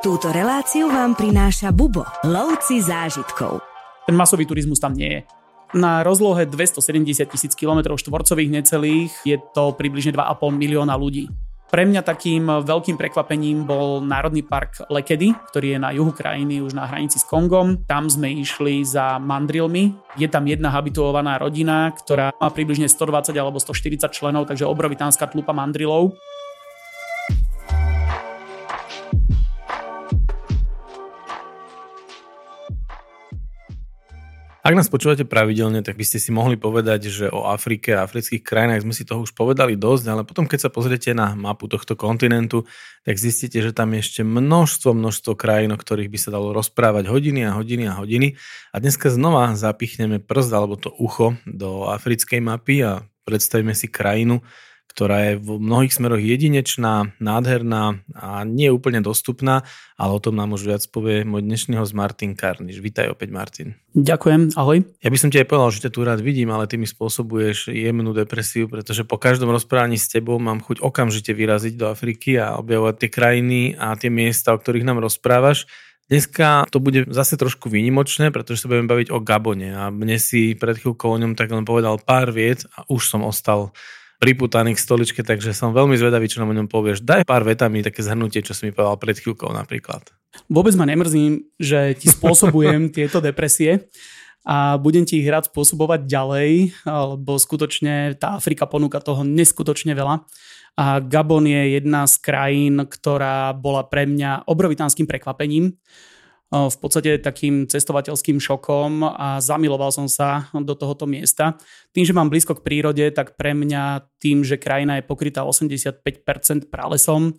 Túto reláciu vám prináša Bubo, lovci zážitkov. Ten masový turizmus tam nie je. Na rozlohe 270 tisíc km štvorcových necelých je to približne 2,5 milióna ľudí. Pre mňa takým veľkým prekvapením bol Národný park Lekedy, ktorý je na juhu krajiny, už na hranici s Kongom. Tam sme išli za mandrilmi. Je tam jedna habituovaná rodina, ktorá má približne 120 alebo 140 členov, takže obrovitánska tlupa mandrilov. Ak nás počúvate pravidelne, tak by ste si mohli povedať, že o Afrike a afrických krajinách sme si toho už povedali dosť, ale potom keď sa pozriete na mapu tohto kontinentu, tak zistíte, že tam je ešte množstvo, množstvo krajín, o ktorých by sa dalo rozprávať hodiny a hodiny a hodiny. A dneska znova zapichneme prst alebo to ucho do africkej mapy a predstavíme si krajinu, ktorá je v mnohých smeroch jedinečná, nádherná a nie je úplne dostupná, ale o tom nám už viac povie môj dnešný host Martin Karniš. Vítaj opäť Martin. Ďakujem, ahoj. Ja by som ti aj povedal, že ťa tu rád vidím, ale ty mi spôsobuješ jemnú depresiu, pretože po každom rozprávaní s tebou mám chuť okamžite vyraziť do Afriky a objavovať tie krajiny a tie miesta, o ktorých nám rozprávaš. Dneska to bude zase trošku výnimočné, pretože sa budeme baviť o Gabone a mne si pred chvíľkou o ňom tak len povedal pár viet a už som ostal priputaný k stoličke, takže som veľmi zvedavý, čo nám o ňom povieš. Daj pár vetami také zhrnutie, čo si mi povedal pred chvíľkou napríklad. Vôbec ma nemrzím, že ti spôsobujem tieto depresie a budem ti ich rád spôsobovať ďalej, lebo skutočne tá Afrika ponúka toho neskutočne veľa. A Gabon je jedna z krajín, ktorá bola pre mňa obrovitánskym prekvapením v podstate takým cestovateľským šokom a zamiloval som sa do tohoto miesta. Tým, že mám blízko k prírode, tak pre mňa tým, že krajina je pokrytá 85% pralesom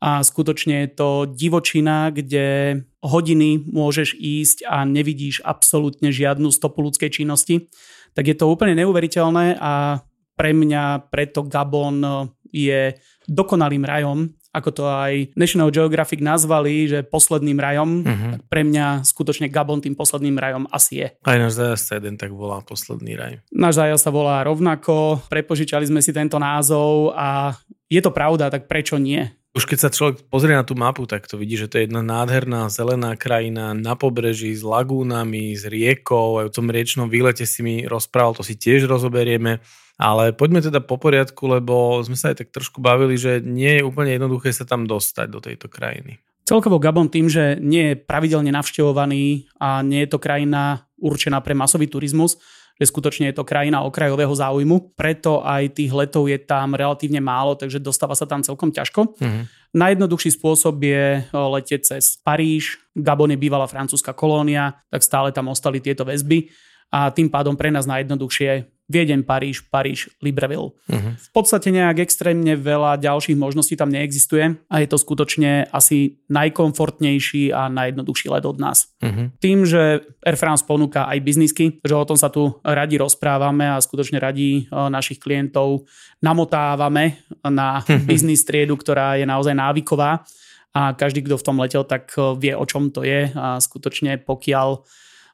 a skutočne je to divočina, kde hodiny môžeš ísť a nevidíš absolútne žiadnu stopu ľudskej činnosti, tak je to úplne neuveriteľné a pre mňa preto Gabon je dokonalým rajom ako to aj National Geographic nazvali, že posledným rajom, uh-huh. tak pre mňa skutočne Gabon tým posledným rajom asi je. Aj náš zajazd jeden tak volá posledný raj. Náš zajazd sa volá rovnako, prepožičali sme si tento názov a je to pravda, tak prečo nie? Už keď sa človek pozrie na tú mapu, tak to vidí, že to je jedna nádherná zelená krajina na pobreží s lagúnami, s riekou. Aj o tom riečnom výlete si mi rozprával, to si tiež rozoberieme. Ale poďme teda po poriadku, lebo sme sa aj tak trošku bavili, že nie je úplne jednoduché sa tam dostať do tejto krajiny. Celkovo Gabon tým, že nie je pravidelne navštevovaný a nie je to krajina určená pre masový turizmus, že skutočne je to krajina okrajového záujmu, preto aj tých letov je tam relatívne málo, takže dostáva sa tam celkom ťažko. Uh-huh. Najjednoduchší spôsob je letieť cez Paríž, Gabon je bývalá francúzska kolónia, tak stále tam ostali tieto väzby a tým pádom pre nás najjednoduchšie Viedeň, Paríž, Paríž, Libreville. Uh-huh. V podstate nejak extrémne veľa ďalších možností tam neexistuje a je to skutočne asi najkomfortnejší a najjednoduchší let od nás. Uh-huh. Tým, že Air France ponúka aj biznisky, že o tom sa tu radi rozprávame a skutočne radi e, našich klientov namotávame na biznis triedu, ktorá je naozaj návyková a každý, kto v tom letel, tak e, vie, o čom to je a skutočne pokiaľ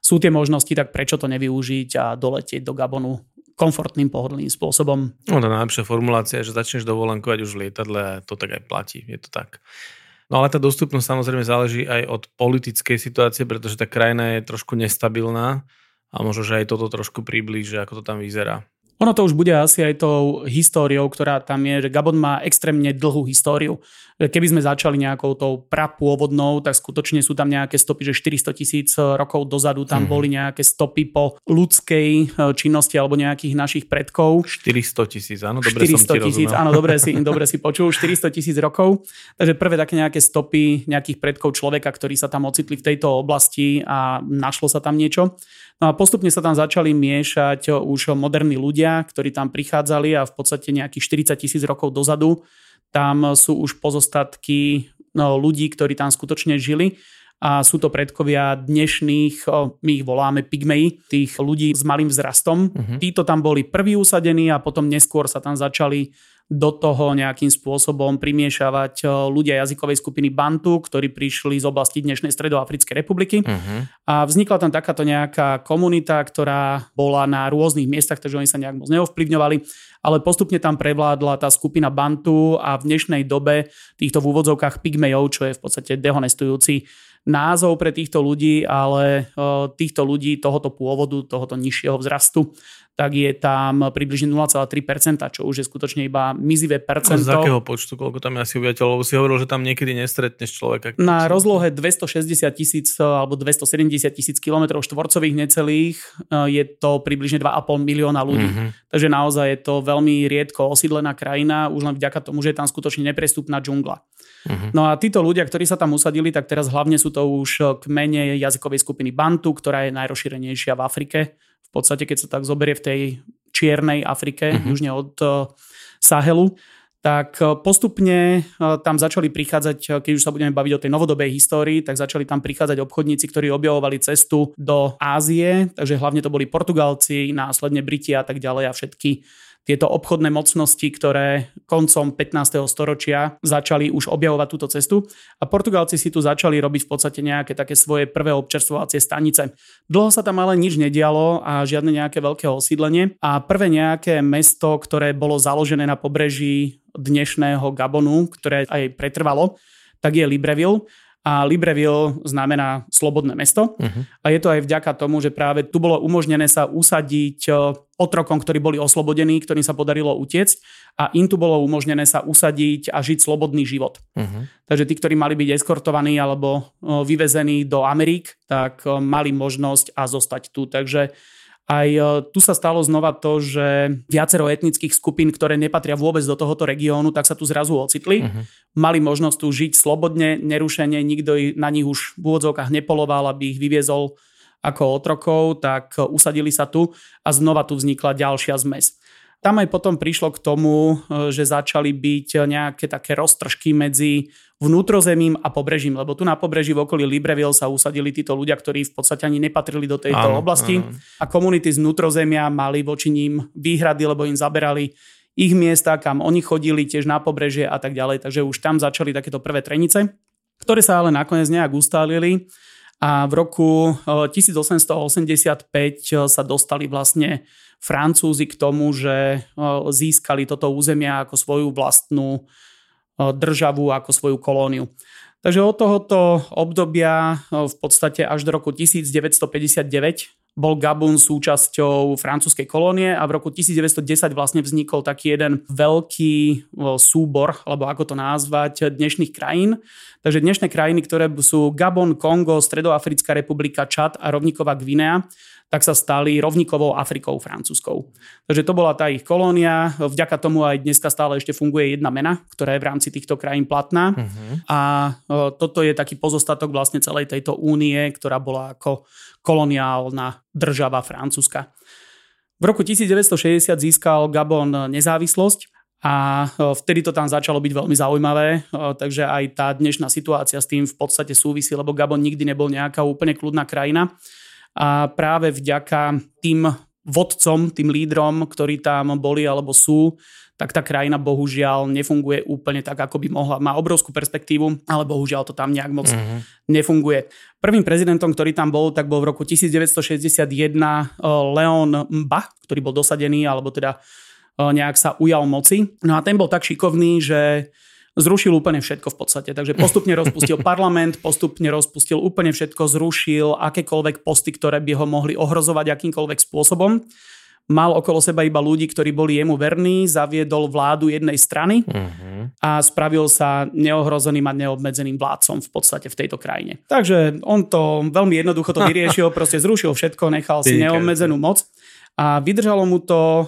sú tie možnosti, tak prečo to nevyužiť a doletieť do Gabonu komfortným, pohodlným spôsobom. No tá najlepšia formulácia je, že začneš dovolenkovať už v lietadle a to tak aj platí. Je to tak. No ale tá dostupnosť samozrejme záleží aj od politickej situácie, pretože tá krajina je trošku nestabilná a možno, že aj toto trošku priblíži, ako to tam vyzerá. Ono to už bude asi aj tou históriou, ktorá tam je, že Gabon má extrémne dlhú históriu. Keby sme začali nejakou tou prapôvodnou, tak skutočne sú tam nejaké stopy, že 400 tisíc rokov dozadu tam hmm. boli nejaké stopy po ľudskej e, činnosti alebo nejakých našich predkov. 400 tisíc, áno, dobre 400 som ti tisíc, áno, dobre si, dobre si počul, 400 tisíc rokov. Takže prvé také nejaké stopy nejakých predkov človeka, ktorí sa tam ocitli v tejto oblasti a našlo sa tam niečo. No a postupne sa tam začali miešať už moderní ľudia, ktorí tam prichádzali a v podstate nejakých 40 tisíc rokov dozadu tam sú už pozostatky no, ľudí, ktorí tam skutočne žili a sú to predkovia dnešných, my ich voláme pygmei, tých ľudí s malým vzrastom. Uh-huh. Títo tam boli prví usadení a potom neskôr sa tam začali do toho nejakým spôsobom primiešavať e, ľudia jazykovej skupiny Bantu, ktorí prišli z oblasti dnešnej Stredoafrickej republiky. Uh-huh. A vznikla tam takáto nejaká komunita, ktorá bola na rôznych miestach, takže oni sa nejak moc neovplyvňovali, ale postupne tam prevládla tá skupina Bantu a v dnešnej dobe týchto v úvodzovkách pygmejov, čo je v podstate dehonestujúci názov pre týchto ľudí, ale e, týchto ľudí tohoto pôvodu, tohoto nižšieho vzrastu, tak je tam približne 0,3%, čo už je skutočne iba mizivé percento. Z akého počtu, koľko tam je asi obyvateľov? Si hovoril, že tam niekedy nestretneš človeka. Na rozlohe 260 tisíc alebo 270 tisíc kilometrov štvorcových necelých e, je to približne 2,5 milióna ľudí. Mm-hmm. Takže naozaj je to veľmi riedko osídlená krajina, už len vďaka tomu, že je tam skutočne neprestupná džungla. Mm-hmm. No a títo ľudia, ktorí sa tam usadili, tak teraz hlavne sú to už kmene jazykovej skupiny Bantu, ktorá je najrozšírenejšia v Afrike v podstate, keď sa tak zoberie v tej čiernej Afrike, uh-huh. južne od uh, Sahelu, tak uh, postupne uh, tam začali prichádzať, keď už sa budeme baviť o tej novodobej histórii, tak začali tam prichádzať obchodníci, ktorí objavovali cestu do Ázie, takže hlavne to boli Portugalci, následne Briti a tak ďalej a všetky tieto obchodné mocnosti, ktoré koncom 15. storočia začali už objavovať túto cestu a Portugalci si tu začali robiť v podstate nejaké také svoje prvé občerstvovacie stanice. Dlho sa tam ale nič nedialo a žiadne nejaké veľké osídlenie a prvé nejaké mesto, ktoré bolo založené na pobreží dnešného Gabonu, ktoré aj pretrvalo, tak je Libreville a Libreville znamená slobodné mesto. Uh-huh. A je to aj vďaka tomu, že práve tu bolo umožnené sa usadiť e, otrokom, ktorí boli oslobodení, ktorým sa podarilo utiecť a im tu bolo umožnené sa usadiť a žiť slobodný život. Uh-huh. Takže tí, ktorí mali byť eskortovaní alebo e, vyvezení do Amerik, tak e, mali možnosť a zostať tu. Takže aj e, tu sa stalo znova to, že viacero etnických skupín, ktoré nepatria vôbec do tohoto regiónu, tak sa tu zrazu ocitli. Uh-huh. Mali možnosť tu žiť slobodne, nerušene, nikto na nich už v úvodzovkách nepoloval, aby ich vyviezol ako otrokov, tak usadili sa tu a znova tu vznikla ďalšia zmes. Tam aj potom prišlo k tomu, e, že začali byť nejaké také roztržky medzi vnútrozemím a pobrežím, lebo tu na pobreží v okolí Libreville sa usadili títo ľudia, ktorí v podstate ani nepatrili do tejto áno, oblasti. áno. a komunity z vnútrozemia mali voči ním výhrady, lebo im zaberali ich miesta, kam oni chodili tiež na pobrežie a tak ďalej, takže už tam začali takéto prvé trenice, ktoré sa ale nakoniec nejak ustálili a v roku 1885 e, sa dostali vlastne Francúzi k tomu, že získali toto územia ako svoju vlastnú državu, ako svoju kolóniu. Takže od tohoto obdobia v podstate až do roku 1959 bol Gabun súčasťou francúzskej kolónie a v roku 1910 vlastne vznikol taký jeden veľký súbor, alebo ako to nazvať, dnešných krajín. Takže dnešné krajiny, ktoré sú Gabon, Kongo, Stredoafrická republika, Čad a rovníková Gvinea, tak sa stali rovníkovou Afrikou francúzskou. Takže to bola tá ich kolónia. Vďaka tomu aj dneska stále ešte funguje jedna mena, ktorá je v rámci týchto krajín platná. Uh-huh. A toto je taký pozostatok vlastne celej tejto únie, ktorá bola ako koloniálna država francúzska. V roku 1960 získal Gabon nezávislosť a vtedy to tam začalo byť veľmi zaujímavé, takže aj tá dnešná situácia s tým v podstate súvisí, lebo Gabon nikdy nebol nejaká úplne kľudná krajina a práve vďaka tým vodcom, tým lídrom, ktorí tam boli alebo sú, tak tá krajina bohužiaľ nefunguje úplne tak, ako by mohla. Má obrovskú perspektívu, ale bohužiaľ to tam nejak moc uh-huh. nefunguje. Prvým prezidentom, ktorý tam bol, tak bol v roku 1961 Leon Mba, ktorý bol dosadený, alebo teda nejak sa ujal moci. No a ten bol tak šikovný, že zrušil úplne všetko v podstate. Takže postupne rozpustil parlament, postupne rozpustil úplne všetko, zrušil akékoľvek posty, ktoré by ho mohli ohrozovať akýmkoľvek spôsobom. Mal okolo seba iba ľudí, ktorí boli jemu verní, zaviedol vládu jednej strany uh-huh. a spravil sa neohrozeným a neobmedzeným vládcom v podstate v tejto krajine. Takže on to veľmi jednoducho to vyriešil, proste zrušil všetko, nechal si neobmedzenú moc a vydržalo mu to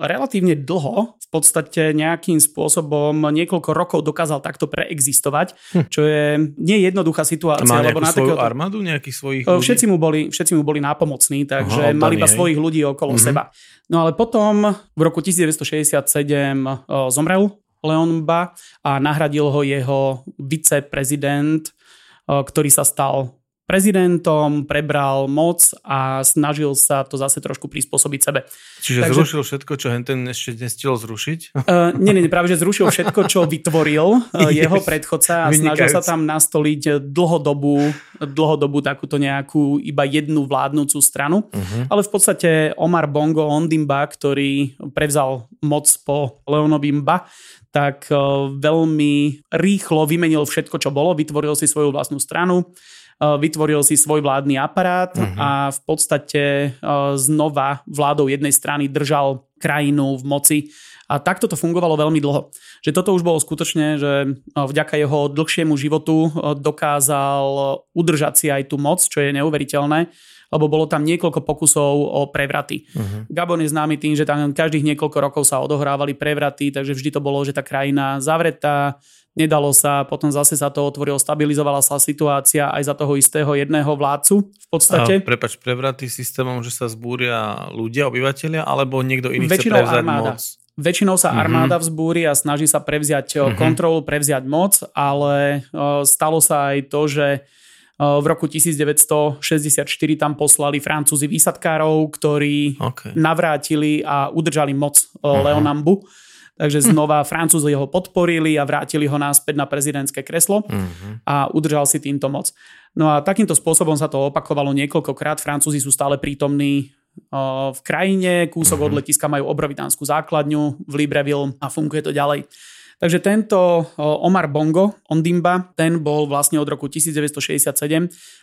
relatívne dlho, v podstate nejakým spôsobom niekoľko rokov dokázal takto preexistovať, hm. čo je nie jednoduchá situácia. Má lebo na svoju takéhoto... armádu, nejakých svojich ľudí? Všetci mu boli, všetci mu boli nápomocní, takže Aha, mali iba svojich ľudí okolo mm-hmm. seba. No ale potom v roku 1967 zomrel Leon Ba a nahradil ho jeho viceprezident, ktorý sa stal prezidentom, prebral moc a snažil sa to zase trošku prispôsobiť sebe. Čiže Takže, zrušil všetko, čo ten ešte nestihol zrušiť? Uh, nie, nie, práve že zrušil všetko, čo vytvoril uh, jeho predchodca a snažil sa tam nastoliť dlhodobú, dlhodobú takúto nejakú iba jednu vládnúcu stranu. Uh-huh. Ale v podstate Omar Bongo Ondimba, ktorý prevzal moc po Leonovi Mba, tak uh, veľmi rýchlo vymenil všetko, čo bolo, vytvoril si svoju vlastnú stranu Eh, vytvoril si svoj vládny aparát uh-huh. a v podstate eh, znova vládou jednej strany držal krajinu v moci. A takto to fungovalo veľmi dlho. Že toto už bolo skutočne, že eh, vďaka jeho dlhšiemu životu dokázal udržať si aj tú moc, čo je neuveriteľné lebo bolo tam niekoľko pokusov o prevraty. Uh-huh. Gabon je známy tým, že tam každých niekoľko rokov sa odohrávali prevraty, takže vždy to bolo, že tá krajina zavretá, nedalo sa, potom zase sa to otvorilo, stabilizovala sa situácia aj za toho istého jedného vládcu v podstate. A, prepač, prevraty systémom, že sa zbúria ľudia, obyvateľia, alebo niekto iný Väčšinou chce prevzať armáda. moc? Väčšinou sa mm-hmm. armáda vzbúri a snaží sa prevziať mm-hmm. kontrolu, prevziať moc, ale stalo sa aj to, že v roku 1964 tam poslali Francúzi výsadkárov, ktorí okay. navrátili a udržali moc uh-huh. Leonambu Takže znova Francúzi ho podporili a vrátili ho náspäť na prezidentské kreslo uh-huh. a udržal si týmto moc. No a takýmto spôsobom sa to opakovalo niekoľkokrát. Francúzi sú stále prítomní v krajine, kúsok uh-huh. od letiska majú obrovitánsku základňu v Libreville a funguje to ďalej. Takže tento Omar Bongo, Ondimba, ten bol vlastne od roku 1967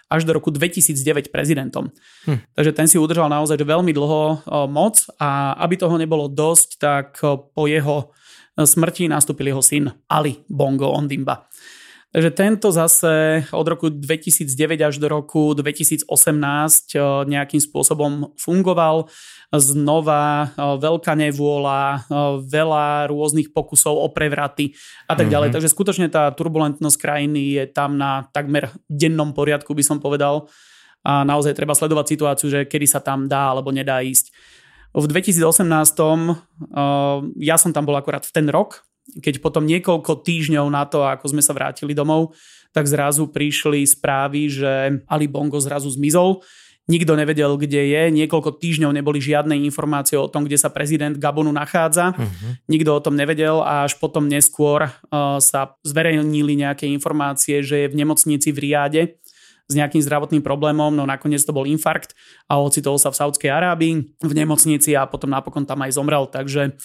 až do roku 2009 prezidentom. Hm. Takže ten si udržal naozaj veľmi dlho moc a aby toho nebolo dosť, tak po jeho smrti nastúpil jeho syn Ali Bongo Ondimba. Takže tento zase od roku 2009 až do roku 2018 nejakým spôsobom fungoval znova veľká nevôľa, veľa rôznych pokusov o prevraty a tak ďalej. Mm-hmm. Takže skutočne tá turbulentnosť krajiny je tam na takmer dennom poriadku, by som povedal. A naozaj treba sledovať situáciu, že kedy sa tam dá alebo nedá ísť. V 2018 e, ja som tam bol akorát v ten rok, keď potom niekoľko týždňov na to, ako sme sa vrátili domov, tak zrazu prišli správy, že Ali Bongo zrazu zmizol Nikto nevedel, kde je. Niekoľko týždňov neboli žiadne informácie o tom, kde sa prezident Gabonu nachádza. Uh-huh. Nikto o tom nevedel a až potom neskôr uh, sa zverejnili nejaké informácie, že je v nemocnici v Riade s nejakým zdravotným problémom, no nakoniec to bol infarkt a ocitol sa v Saudskej Arábii v nemocnici a potom napokon tam aj zomrel. Takže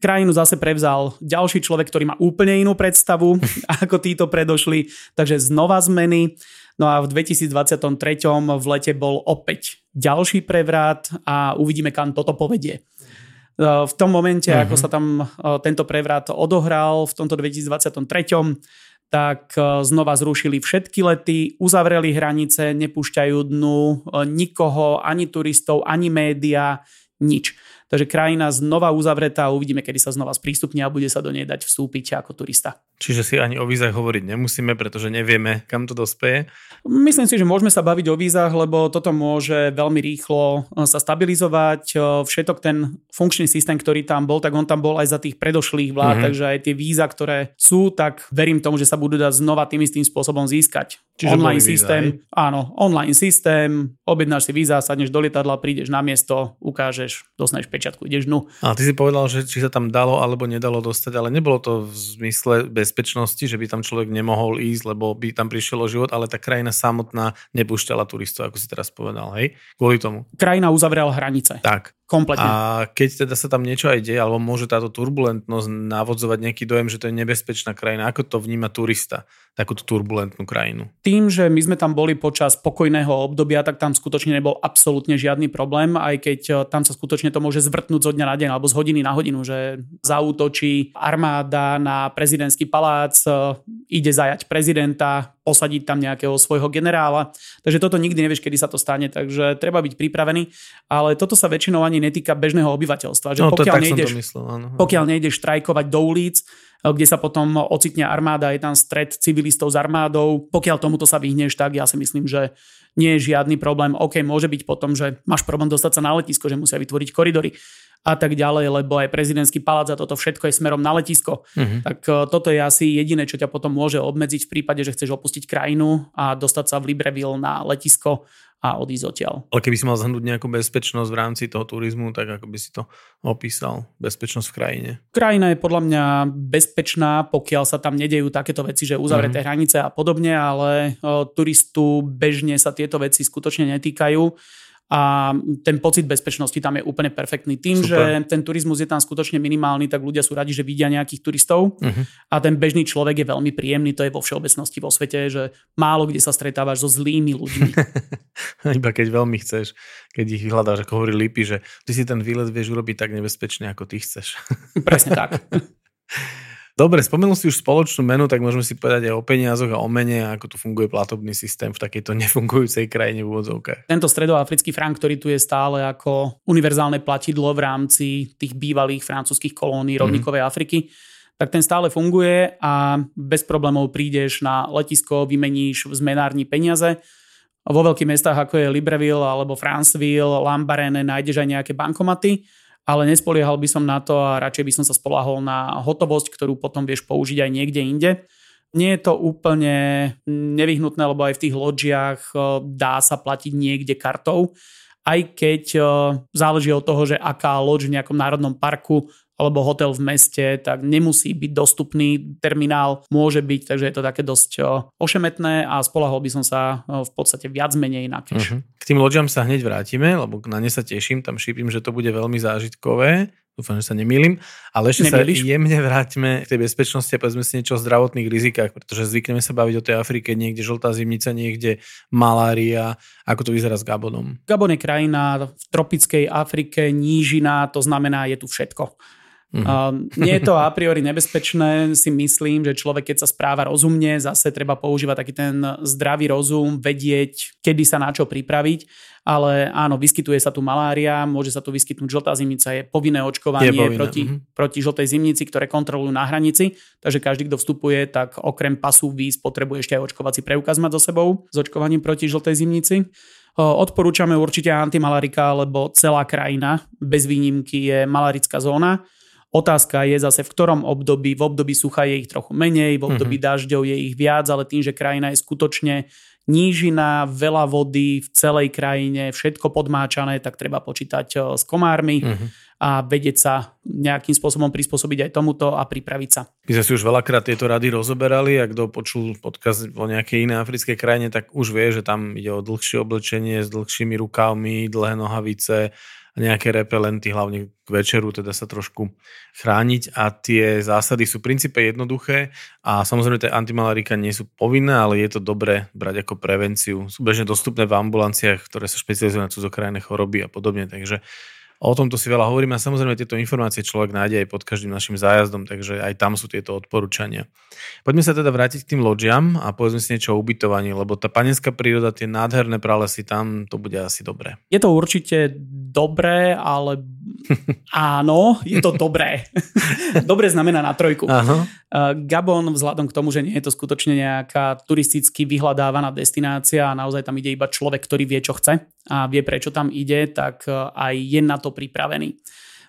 krajinu zase prevzal ďalší človek, ktorý má úplne inú predstavu ako títo predošli, takže znova zmeny. No a v 2023 v lete bol opäť ďalší prevrat a uvidíme, kam toto povedie. E, v tom momente, uh-huh. ako sa tam e, tento prevrat odohral v tomto 2023, tak e, znova zrušili všetky lety, uzavreli hranice, nepúšťajú dnu nikoho, ani turistov, ani média, nič. Takže krajina znova uzavretá a uvidíme, kedy sa znova sprístupní a bude sa do nej dať vstúpiť ako turista. Čiže si ani o vízach hovoriť nemusíme, pretože nevieme, kam to dospeje? Myslím si, že môžeme sa baviť o vízach, lebo toto môže veľmi rýchlo e, sa stabilizovať. E, všetok ten funkčný systém, ktorý tam bol, tak on tam bol aj za tých predošlých vlád, mm-hmm. takže aj tie víza, ktoré sú, tak verím tomu, že sa budú dať znova tým istým spôsobom získať. Čiže online systém, víza, áno, online systém, objednáš si víza, sadneš do lietadla, prídeš na miesto, ukážeš, dostaneš pečiatku, ideš dnu. A ty si povedal, že či sa tam dalo alebo nedalo dostať, ale nebolo to v zmysle bezpečnosti, že by tam človek nemohol ísť, lebo by tam prišiel o život, ale tá krajina samotná nepúšťala turistov, ako si teraz povedal, hej? Kvôli tomu. Krajina uzavrela hranice. Tak. Kompletne. A keď teda sa tam niečo aj deje, alebo môže táto turbulentnosť navodzovať nejaký dojem, že to je nebezpečná krajina, ako to vníma turista, takúto turbulentnú krajinu? Tým, že my sme tam boli počas pokojného obdobia, tak tam skutočne nebol absolútne žiadny problém, aj keď e, tam sa skutočne to môže zvrtnúť zo dňa na deň alebo z hodiny na hodinu, že zautočí armáda na prezidentský palác, e, ide zajať prezidenta, posadiť tam nejakého svojho generála. Takže toto nikdy nevieš, kedy sa to stane, takže treba byť pripravený. Ale toto sa väčšinou ani netýka bežného obyvateľstva. Že no, pokiaľ, to, nejdeš, myslel, áno. pokiaľ nejdeš štrajkovať do ulic kde sa potom ocitne armáda, je tam stred civilistov s armádou. Pokiaľ tomuto sa vyhneš, tak ja si myslím, že nie je žiadny problém. OK, môže byť potom, že máš problém dostať sa na letisko, že musia vytvoriť koridory a tak ďalej, lebo aj prezidentský palác a toto všetko je smerom na letisko. Uh-huh. Tak uh, toto je asi jediné, čo ťa potom môže obmedziť v prípade, že chceš opustiť krajinu a dostať sa v Libreville na letisko a odísť odtiaľ. Ale keby si mal zhrnúť nejakú bezpečnosť v rámci toho turizmu, tak ako by si to opísal, bezpečnosť v krajine? Krajina je podľa mňa bezpečná, pokiaľ sa tam nedejú takéto veci, že uzavreté mm-hmm. hranice a podobne, ale o, turistu bežne sa tieto veci skutočne netýkajú a ten pocit bezpečnosti tam je úplne perfektný. Tým, Super. že ten turizmus je tam skutočne minimálny, tak ľudia sú radi, že vidia nejakých turistov uh-huh. a ten bežný človek je veľmi príjemný, to je vo všeobecnosti vo svete, že málo kde sa stretávaš so zlými ľuďmi. Iba keď veľmi chceš, keď ich vyhľadáš, ako hovorí Lipy, že ty si ten výlet vieš urobiť tak nebezpečne, ako ty chceš. Presne tak. Dobre, spomenul si už spoločnú menu, tak môžeme si povedať aj o peniazoch a o mene, ako tu funguje platobný systém v takejto nefungujúcej krajine v úvodzovkách. Tento stredoafrický frank, ktorý tu je stále ako univerzálne platidlo v rámci tých bývalých francúzských kolónií mhm. rovníkovej mm-hmm. Afriky, tak ten stále funguje a bez problémov prídeš na letisko, vymeníš v zmenárni peniaze. Vo veľkých mestách ako je Libreville alebo Franceville, Lambarene nájdeš aj nejaké bankomaty ale nespoliehal by som na to a radšej by som sa spolahol na hotovosť, ktorú potom vieš použiť aj niekde inde. Nie je to úplne nevyhnutné, lebo aj v tých loďiach e, dá sa platiť niekde kartou, aj keď e, záleží od toho, že aká loď v nejakom národnom parku alebo hotel v meste, tak nemusí byť dostupný. Terminál môže byť, takže je to také dosť ošemetné a spolahol by som sa v podstate viac menej na cash. Uh-huh. K tým loďam sa hneď vrátime, lebo na ne sa teším, tam šípim, že to bude veľmi zážitkové. Dúfam, že sa nemýlim. Ale ešte Nemýliš? sa jemne vráťme k tej bezpečnosti a povedzme si niečo o zdravotných rizikách, pretože zvykneme sa baviť o tej Afrike, niekde žltá zimnica, niekde malária. Ako to vyzerá s Gabonom? Gabon je krajina v tropickej Afrike, nížina, to znamená, je tu všetko. Mm-hmm. Nie je to a priori nebezpečné, si myslím, že človek, keď sa správa rozumne, zase treba používať taký ten zdravý rozum, vedieť, kedy sa na čo pripraviť, ale áno, vyskytuje sa tu malária, môže sa tu vyskytnúť žltá zimnica, je povinné očkovanie je povinné. Proti, mm-hmm. proti žltej zimnici, ktoré kontrolujú na hranici, takže každý, kto vstupuje, tak okrem pasu víz potrebuje ešte aj očkovací preukaz mať so sebou s očkovaním proti žltej zimnici. Odporúčame určite antimalarika, lebo celá krajina bez výnimky je malarická zóna Otázka je zase, v ktorom období. V období sucha je ich trochu menej, v období mm-hmm. dažďov je ich viac, ale tým, že krajina je skutočne nížina, veľa vody v celej krajine, všetko podmáčané, tak treba počítať eh, s komármi mm-hmm. a vedieť sa nejakým spôsobom prispôsobiť aj tomuto a pripraviť sa. My sme si už veľakrát tieto rady rozoberali a kto počul podkaz o nejakej inej africkej krajine, tak už vie, že tam ide o dlhšie oblečenie s dlhšími rukávmi, dlhé nohavice, nejaké repelenty, hlavne k večeru, teda sa trošku chrániť a tie zásady sú v princípe jednoduché a samozrejme tie antimalarika nie sú povinné, ale je to dobré brať ako prevenciu. Sú bežne dostupné v ambulanciách, ktoré sa špecializujú na cudzokrajné choroby a podobne, takže O tomto si veľa hovoríme a samozrejme tieto informácie človek nájde aj pod každým našim zájazdom, takže aj tam sú tieto odporúčania. Poďme sa teda vrátiť k tým loďiam a povedzme si niečo o ubytovaní, lebo tá panenská príroda, tie nádherné pralesy, tam to bude asi dobré. Je to určite dobré, ale áno, je to dobré. dobré znamená na trojku. Aha. Gabon, vzhľadom k tomu, že nie je to skutočne nejaká turisticky vyhľadávaná destinácia a naozaj tam ide iba človek, ktorý vie, čo chce a vie, prečo tam ide, tak aj je na to pripravený.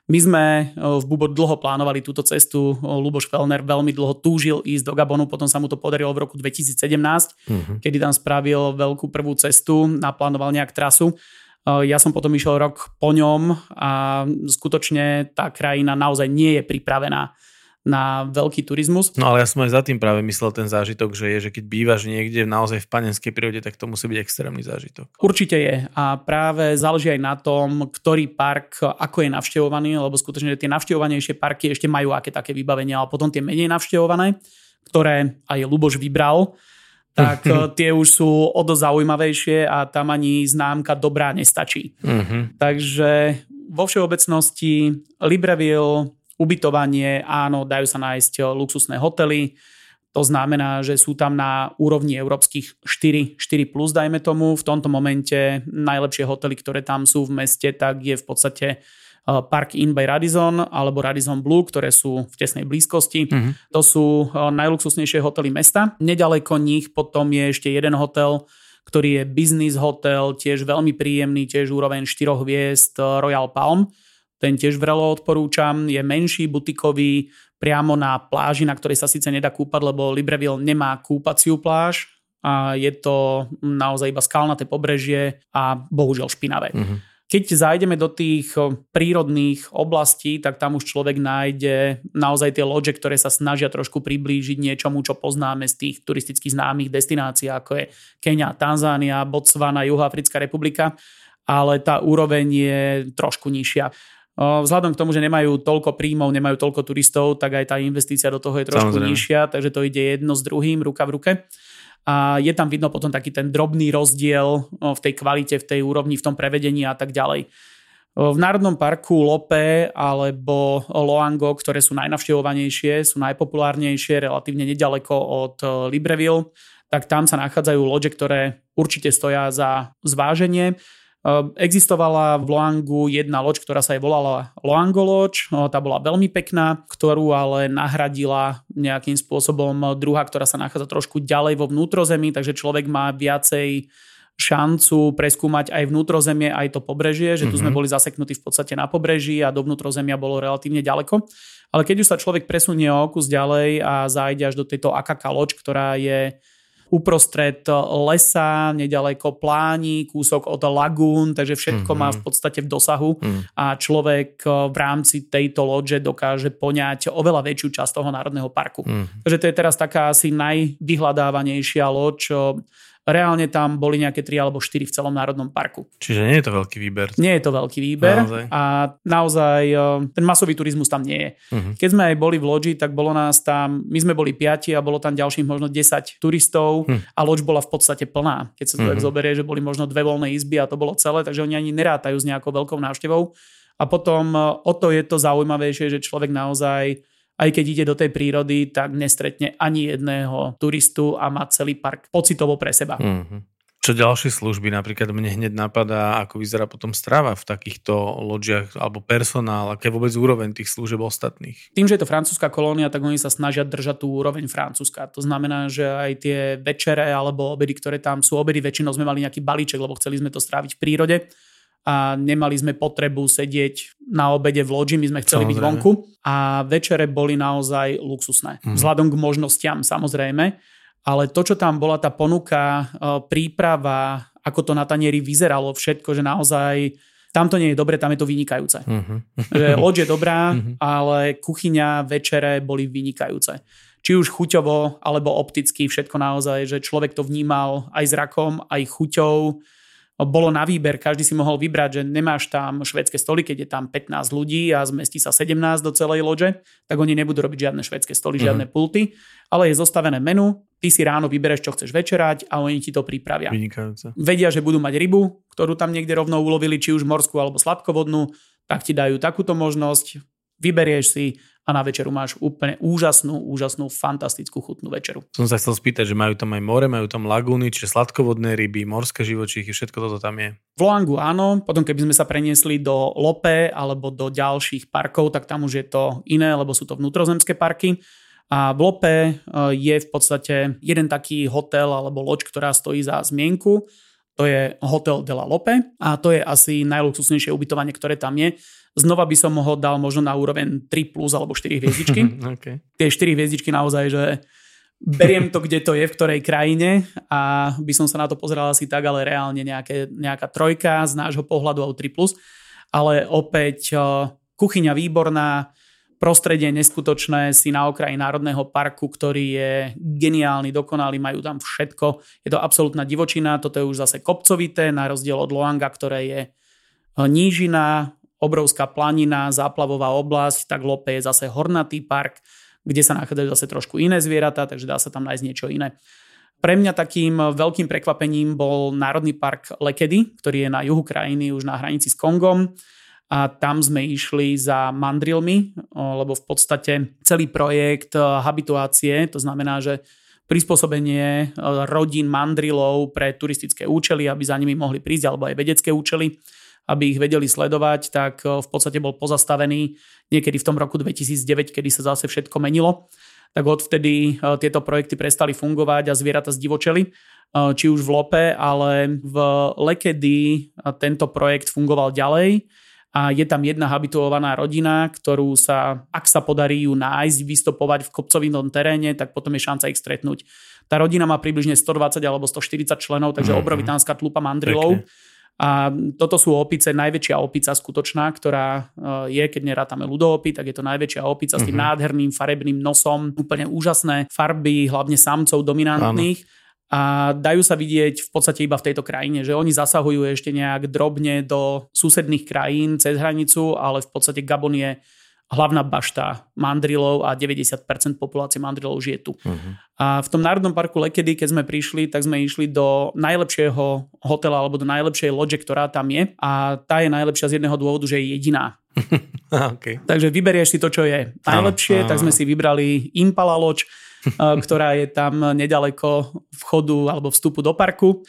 My sme v Bubo dlho plánovali túto cestu. Luboš Felner veľmi dlho túžil ísť do Gabonu, potom sa mu to podarilo v roku 2017, uh-huh. Mhm. kedy tam spravil veľkú prvú cestu, naplánoval nejak trasu. Ja som potom išiel rok po ňom a skutočne tá krajina naozaj nie je pripravená na veľký turizmus. No ale ja som aj za tým práve myslel ten zážitok, že je, že keď bývaš niekde naozaj v panenskej prírode, tak to musí byť extrémny zážitok. Určite je a práve záleží aj na tom, ktorý park ako je navštevovaný, lebo skutočne tie navštevovanejšie parky ešte majú aké také vybavenie, ale potom tie menej navštevované, ktoré aj Luboš vybral, tak tie už sú o zaujímavejšie a tam ani známka dobrá nestačí. Uh-huh. Takže vo všeobecnosti Libreville Ubytovanie, áno, dajú sa nájsť eh, luxusné hotely, to znamená, že sú tam na úrovni európskych 4, 4 plus, dajme tomu. V tomto momente najlepšie hotely, ktoré tam sú v meste, tak je v podstate Park Inn by Radisson alebo Radisson Blue, ktoré sú v tesnej blízkosti. Uh-huh. To sú najluxusnejšie hotely mesta. Nedaleko nich potom je ešte jeden hotel, ktorý je business hotel, tiež veľmi príjemný, tiež úroveň 4 hviezd Royal Palm. Ten tiež vrelo odporúčam, je menší, butikový, priamo na pláži, na ktorej sa síce nedá kúpať, lebo Libreville nemá kúpaciu pláž a je to naozaj iba skalnaté pobrežie a bohužiaľ špinavé. Uh-huh. Keď zajdeme do tých prírodných oblastí, tak tam už človek nájde naozaj tie loďe, ktoré sa snažia trošku priblížiť niečomu, čo poznáme z tých turisticky známych destinácií, ako je Kenia, Tanzánia, Botswana, Juhoafrická republika, ale tá úroveň je trošku nižšia. Vzhľadom k tomu, že nemajú toľko príjmov, nemajú toľko turistov, tak aj tá investícia do toho je trošku Samozrejme. nižšia, takže to ide jedno s druhým, ruka v ruke. A je tam vidno potom taký ten drobný rozdiel v tej kvalite, v tej úrovni, v tom prevedení a tak ďalej. V Národnom parku Lope alebo Loango, ktoré sú najnavštevovanejšie, sú najpopulárnejšie, relatívne nedaleko od Libreville, tak tam sa nachádzajú loďe, ktoré určite stoja za zváženie. Ehm, existovala v Loangu jedna loď, ktorá sa aj volala Loango loď. Tá bola veľmi pekná, ktorú ale nahradila nejakým spôsobom druhá, ktorá sa nachádza trošku ďalej vo vnútrozemí, takže človek má viacej šancu preskúmať aj vnútrozemie, aj to pobrežie, že tu sme mhm. boli zaseknutí v podstate na pobreží a do vnútrozemia bolo relatívne ďaleko. Ale keď už sa človek presunie o kus ďalej a zájde až do tejto Akaka loď, ktorá je uprostred lesa, nedaleko pláni, kúsok od lagún, takže všetko mm-hmm. má v podstate v dosahu mm. a človek eh, v rámci tejto loďe dokáže poňať oveľa väčšiu časť toho národného parku. Mm. Takže to je teraz taká asi najvyhľadávanejšia loď, Reálne tam boli nejaké 3 alebo 4 v celom národnom parku. Čiže nie je to veľký výber. Nie je to veľký výber naozaj. a naozaj e, ten masový turizmus tam nie je. Uh-huh. Keď sme aj boli v loďi, tak bolo nás tam, my sme boli 5 a bolo tam ďalších možno 10 turistov uh-huh. a loď bola v podstate plná. Keď sa to uh-huh. tak zoberie, že boli možno dve voľné izby a to bolo celé, takže oni ani nerátajú s nejakou veľkou návštevou. A potom e, o to je to zaujímavejšie, že človek naozaj aj keď ide do tej prírody, tak nestretne ani jedného turistu a má celý park pocitovo pre seba. Mm-hmm. Čo ďalšie služby? Napríklad mne hneď napadá, ako vyzerá potom strava v takýchto loďiach alebo personál, aké vôbec úroveň tých služieb ostatných. Tým, že je to francúzska kolónia, tak oni sa snažia držať tú úroveň francúzska. To znamená, že aj tie večere alebo obedy, ktoré tam sú, obedy väčšinou sme mali nejaký balíček, lebo chceli sme to stráviť v prírode a nemali sme potrebu sedieť na obede v loďi, my sme chceli samozrejme. byť vonku a večere boli naozaj luxusné. Mm. Vzhľadom k možnostiam samozrejme, ale to, čo tam bola tá ponuka, e, príprava, ako to na tanieri vyzeralo, všetko, že naozaj tam to nie je dobre, tam je to vynikajúce. Mm-hmm. Že loď je dobrá, mm-hmm. ale kuchyňa, večere boli vynikajúce. Či už chuťovo, alebo opticky, všetko naozaj, že človek to vnímal aj zrakom, aj chuťou bolo na výber, každý si mohol vybrať, že nemáš tam švedské stoly, keď je tam 15 ľudí a zmestí sa 17 do celej lože, tak oni nebudú robiť žiadne švedské stoly, mm-hmm. žiadne pulty, ale je zostavené menu, ty si ráno vybereš, čo chceš večerať a oni ti to pripravia. Vynikajúce. Vedia, že budú mať rybu, ktorú tam niekde rovno ulovili, či už morskú alebo sladkovodnú, tak ti dajú takúto možnosť, vyberieš si a na večeru máš úplne úžasnú, úžasnú, fantastickú chutnú večeru. Som sa chcel spýtať, že majú tam aj more, majú tam lagúny, čiže sladkovodné ryby, morské živočíchy, všetko toto tam je. V Loangu áno, potom keby sme sa preniesli do Lope alebo do ďalších parkov, tak tam už je to iné, lebo sú to vnútrozemské parky. A v Lope e, je v podstate jeden taký hotel alebo loď, ktorá stojí za zmienku. To je Hotel de la Lope a to je asi najluxusnejšie ubytovanie, ktoré tam je Znova by som ho dal možno na úroveň 3 plus alebo 4 hviezdičky. okay. Tie 4 hviezdičky naozaj, že beriem to, kde to je, v ktorej krajine a by som sa na to pozeral asi tak, ale reálne nejaké, nejaká trojka z nášho pohľadu alebo 3 plus. Ale opäť kuchyňa výborná, prostredie neskutočné, si na okraji Národného parku, ktorý je geniálny, dokonalý, majú tam všetko. Je to absolútna divočina, toto je už zase kopcovité, na rozdiel od Loanga, ktoré je nížina, obrovská planina, záplavová oblasť, tak Lope je zase hornatý park, kde sa nachádzajú zase trošku iné zvieratá, takže dá sa tam nájsť niečo iné. Pre mňa takým veľkým prekvapením bol Národný park Lekedy, ktorý je na juhu krajiny, už na hranici s Kongom. A tam sme išli za mandrilmi, lebo v podstate celý projekt habituácie, to znamená, že prispôsobenie rodín mandrilov pre turistické účely, aby za nimi mohli prísť, alebo aj vedecké účely, aby ich vedeli sledovať, tak v podstate bol pozastavený niekedy v tom roku 2009, kedy sa zase všetko menilo. Tak odvtedy tieto projekty prestali fungovať a zvieratá zdivočeli či už v Lope, ale v Lekedy tento projekt fungoval ďalej a je tam jedna habituovaná rodina, ktorú sa, ak sa podarí ju nájsť, vystopovať v kopcovinom teréne, tak potom je šanca ich stretnúť. Tá rodina má približne 120 alebo 140 členov, takže mm-hmm. obrovitánska tlupa mandrilov. Pekne. A toto sú opice, najväčšia opica skutočná, ktorá e, je, keď nerátame ľudoopi, tak je to najväčšia opica mm-hmm. s tým mhm. nádherným farebným nosom, úplne úžasné farby, hlavne samcov dominantných. Áno a dajú sa vidieť v podstate iba v tejto krajine, že oni zasahujú ešte nejak drobne do susedných krajín cez hranicu, ale v podstate Gabon je hlavná bašta mandrilov a 90% populácie mandrilov žije tu. Uh-huh. A v tom Národnom parku Lekedy, keď sme prišli, tak sme išli do najlepšieho hotela alebo do najlepšej loďe, ktorá tam je a tá je najlepšia z jedného dôvodu, že je jediná. okay. Takže vyberieš si to, čo je najlepšie, uh-huh. tak sme si vybrali Impala Eh, ktorá je tam nedaleko vchodu alebo vstupu do parku.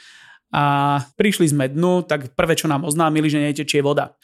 A prišli sme dnu, tak prvé, čo nám oznámili, že netečie voda.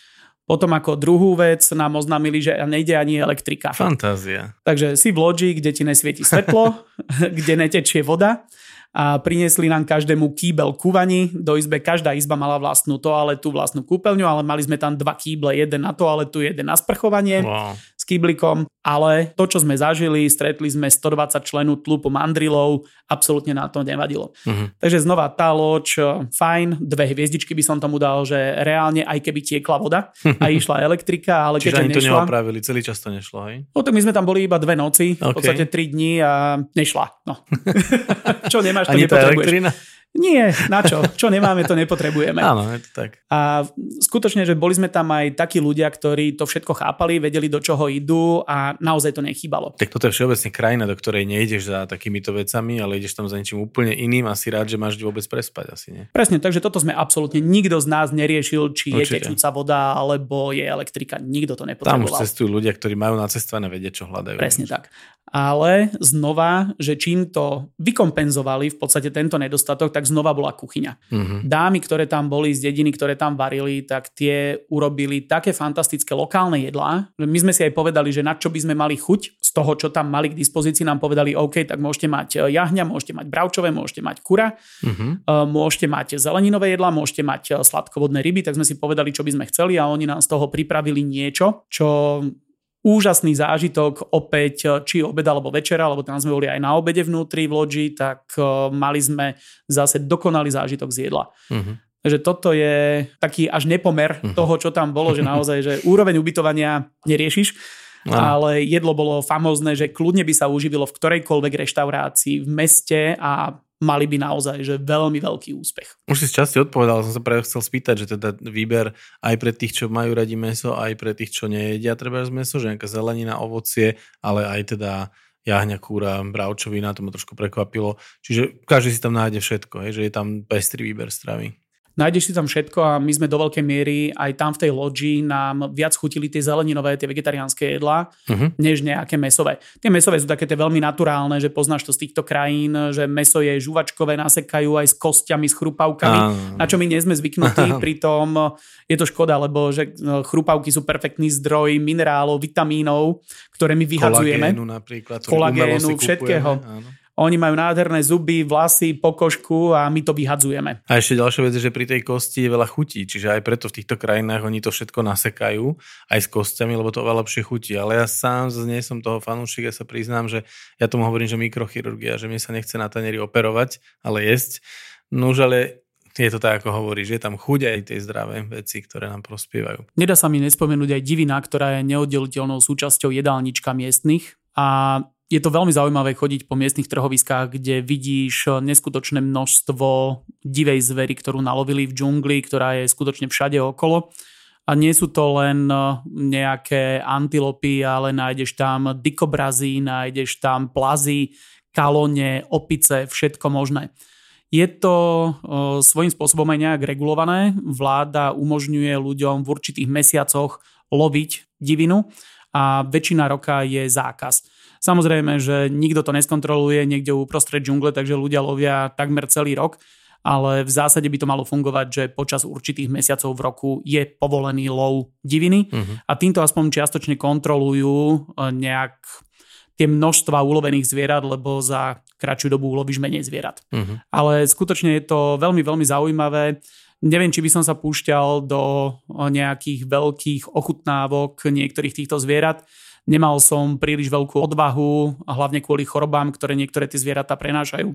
Potom ako druhú vec nám oznámili, že nejde ani elektrika. Fantázia. Takže si v loďi, kde ti nesvieti svetlo, kde netečie voda a priniesli nám každému kýbel kúvaní. Do izbe každá izba mala vlastnú toaletu, vlastnú kúpeľňu, ale mali sme tam dva kýble, jeden na toaletu, jeden na sprchovanie. Wow kýblikom, ale to, čo sme zažili, stretli sme 120 členov tlupu mandrilov, absolútne na to nevadilo. Uh-huh. Takže znova tá loď, fajn, dve hviezdičky by som tomu dal, že reálne aj keby tiekla voda a išla elektrika, ale Čiže keďže ani to nešla, neopravili, celý čas to nešlo, hej? No tak my sme tam boli iba dve noci, okay. v podstate tri dní a nešla. No. čo nemáš, to ani nepotrebuješ. Nie, na čo? Čo nemáme, to nepotrebujeme. Áno, je to tak. A skutočne, že boli sme tam aj takí ľudia, ktorí to všetko chápali, vedeli, do čoho idú a naozaj to nechýbalo. Tak toto je všeobecne krajina, do ktorej nejdeš za takýmito vecami, ale ideš tam za niečím úplne iným a si rád, že máš vôbec prespať asi, nie? Presne, takže toto sme absolútne nikto z nás neriešil, či Určite. je tečúca voda alebo je elektrika. Nikto to nepotreboval. Tam už cestujú ľudia, ktorí majú na cestované vedieť, čo hľadajú. Presne tak ale znova, že čím to vykompenzovali v podstate tento nedostatok, tak znova bola kuchyňa. Uh-huh. Dámy, ktoré tam boli z dediny, ktoré tam varili, tak tie urobili také fantastické lokálne jedlá. My sme si aj povedali, že na čo by sme mali chuť z toho, čo tam mali k dispozícii, nám povedali, OK, tak môžete mať e, jahňa, môžete mať bravčové, môžete mať kura, uh-huh. môžete mať zeleninové jedlá, môžete mať e, sladkovodné ryby, tak sme si povedali, čo by sme chceli a oni nám z toho pripravili niečo, čo úžasný zážitok opäť, eh, či obed alebo večera, lebo tam sme boli aj na obede vnútri v loďi, tak uh, mali sme zase dokonalý zážitok z jedla. Uh-huh. Takže toto je taký až nepomer uh-huh. toho, čo tam bolo, že naozaj, že úroveň ubytovania neriešiš, no. ale jedlo bolo famózne, že kľudne by sa uživilo v ktorejkoľvek reštaurácii v meste a mali by naozaj že veľmi veľký úspech. Už si z časti odpovedal, som sa práve chcel spýtať, že teda výber aj pre tých, čo majú radi meso, aj pre tých, čo nejedia treba z meso, že nejaká zelenina, ovocie, ale aj teda jahňa, kúra, bravčovina, to ma trošku prekvapilo. Čiže každý si tam nájde všetko, hej, že je tam pestrý výber stravy nájdeš si tam všetko a my sme do veľkej miery aj tam v tej loďi nám viac chutili tie zeleninové, tie vegetariánske jedlá, uh-huh. než nejaké mesové. Tie mesové sú také tie veľmi naturálne, že poznáš to z týchto krajín, že meso je žuvačkové, nasekajú aj s kostiami, s chrupavkami, uh, na čo my nie sme zvyknutí, pritom je to škoda, lebo že no, chrupavky sú perfektný zdroj minerálov, vitamínov, ktoré my vyhadzujeme. Kolagénu napríklad. Kolagénu, všetkého. Áno. Oni majú nádherné zuby, vlasy, pokožku a my to vyhadzujeme. A ešte ďalšia vec je, že pri tej kosti je veľa chutí, čiže aj preto v týchto krajinách oni to všetko nasekajú, aj s kostiami, lebo to veľa lepšie chutí. Ale ja sám nie som toho fanúšik, ja sa priznám, že ja tomu hovorím, že mikrochirurgia, že mi sa nechce na tanieri operovať, ale jesť. No už ale je to tak, ako hovoríš, je tam chuť aj tie zdravé veci, ktoré nám prospievajú. Nedá sa mi nespomenúť aj divina, ktorá je neoddeliteľnou súčasťou jedálnička miestnych a je to veľmi zaujímavé chodiť po miestnych trhoviskách, kde vidíš neskutočné množstvo divej zvery, ktorú nalovili v džungli, ktorá je skutočne všade okolo. A nie sú to len nejaké antilopy, ale nájdeš tam dikobrazy, nájdeš tam plazy, kalone, opice, všetko možné. Je to svojím spôsobom aj nejak regulované. Vláda umožňuje ľuďom v určitých mesiacoch loviť divinu a väčšina roka je zákaz. Samozrejme, že nikto to neskontroluje niekde uprostred džungle, takže ľudia lovia takmer celý rok, ale v zásade by to malo fungovať, že počas určitých mesiacov v roku je povolený lov diviny uh-huh. a týmto aspoň čiastočne kontrolujú e, nejak tie množstva ulovených zvierat, lebo za kratšiu dobu ulovíš menej zvierat. Uh-huh. Ale skutočne je to veľmi, veľmi zaujímavé. Neviem, či by som sa púšťal do nejakých veľkých ochutnávok niektorých týchto zvierat. Nemal som príliš veľkú odvahu, a hlavne kvôli chorobám, ktoré niektoré tie zvieratá prenášajú.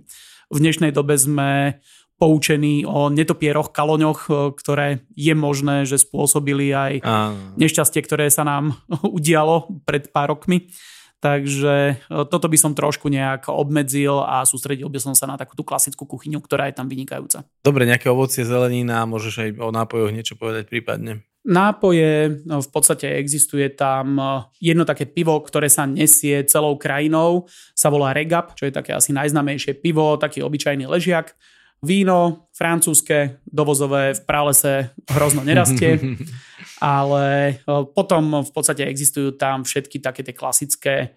V dnešnej dobe sme poučení o netopieroch, kaloňoch, e, ktoré je možné, že spôsobili aj nešťastie, ktoré sa nám udialo pred pár rokmi. Takže e, toto by som trošku nejak obmedzil a sústredil by som sa na takú tú klasickú kuchyňu, ktorá je tam vynikajúca. Dobre, nejaké ovocie, zelenina, môžeš aj o nápojoch niečo povedať prípadne? Nápoje, no v podstate existuje tam e, jedno také pivo, ktoré sa nesie celou krajinou, sa volá Regap, čo je také asi najznamejšie pivo, taký obyčajný ležiak Víno francúzske, dovozové v pralese hrozno nerastie, ale e, potom v podstate existujú tam všetky také tie klasické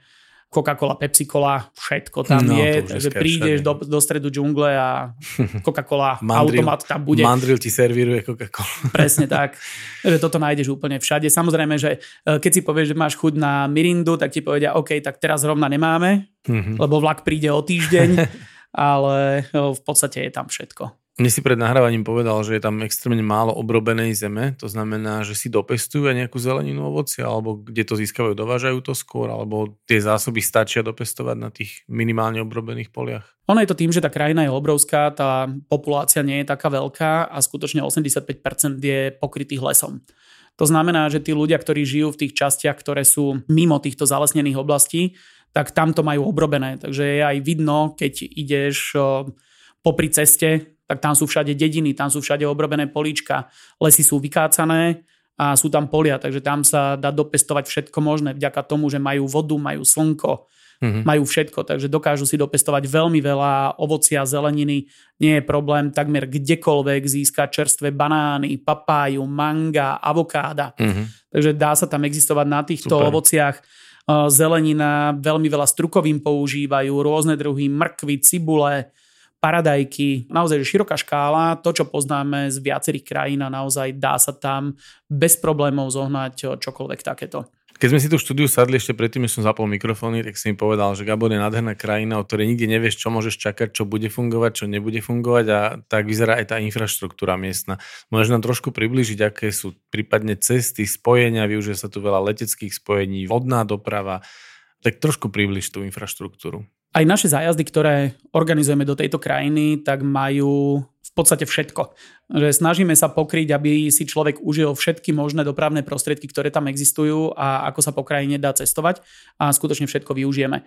Coca-Cola, Pepsi-Cola, všetko tam no, je, takže prídeš do, do stredu džungle a Coca-Cola automat tam bude. Mandril ti servíruje Coca-Cola. Presne tak, že toto nájdeš úplne všade. Samozrejme, že e, keď si povieš, že máš chuť na Mirindu, tak ti povedia, OK, tak teraz rovna nemáme, mm-hmm. lebo vlak príde o týždeň. Ale v podstate je tam všetko. Mne si pred nahrávaním povedal, že je tam extrémne málo obrobenej zeme, to znamená, že si dopestujú aj nejakú zeleninu ovoci, alebo kde to získavajú, dovážajú to skôr, alebo tie zásoby stačia dopestovať na tých minimálne obrobených poliach? Ono je to tým, že tá krajina je obrovská, tá populácia nie je taká veľká a skutočne 85% je pokrytých lesom. To znamená, že tí ľudia, ktorí žijú v tých častiach, ktoré sú mimo týchto zalesnených oblastí, tak tam to majú obrobené. Takže je aj vidno, keď ideš popri ceste, tak tam sú všade dediny, tam sú všade obrobené políčka, lesy sú vykácané a sú tam polia, takže tam sa dá dopestovať všetko možné vďaka tomu, že majú vodu, majú slnko, mm-hmm. majú všetko, takže dokážu si dopestovať veľmi veľa ovocia, zeleniny, nie je problém takmer kdekoľvek získať čerstvé banány, papáju, manga, avokáda. Mm-hmm. Takže dá sa tam existovať na týchto Super. ovociach zelenina, veľmi veľa strukovým používajú, rôzne druhy mrkvy, cibule, paradajky, naozaj široká škála, to, čo poznáme z viacerých krajín a naozaj dá sa tam bez problémov zohnať čokoľvek takéto. Keď sme si tu štúdiu sadli ešte predtým, než som zapol mikrofóny, tak si mi povedal, že Gabon je nádherná krajina, o ktorej nikdy nevieš, čo môžeš čakať, čo bude fungovať, čo nebude fungovať a tak vyzerá aj tá infraštruktúra miestna. Môžeš nám trošku približiť, aké sú prípadne cesty, spojenia, využije sa tu veľa leteckých spojení, vodná doprava, tak trošku približ tú infraštruktúru. Aj naše zájazdy, ktoré organizujeme do tejto krajiny, tak majú podstate všetko. Že snažíme sa pokryť, aby si človek užil všetky možné dopravné prostriedky, ktoré tam existujú a ako sa po krajine dá cestovať a skutočne všetko využijeme.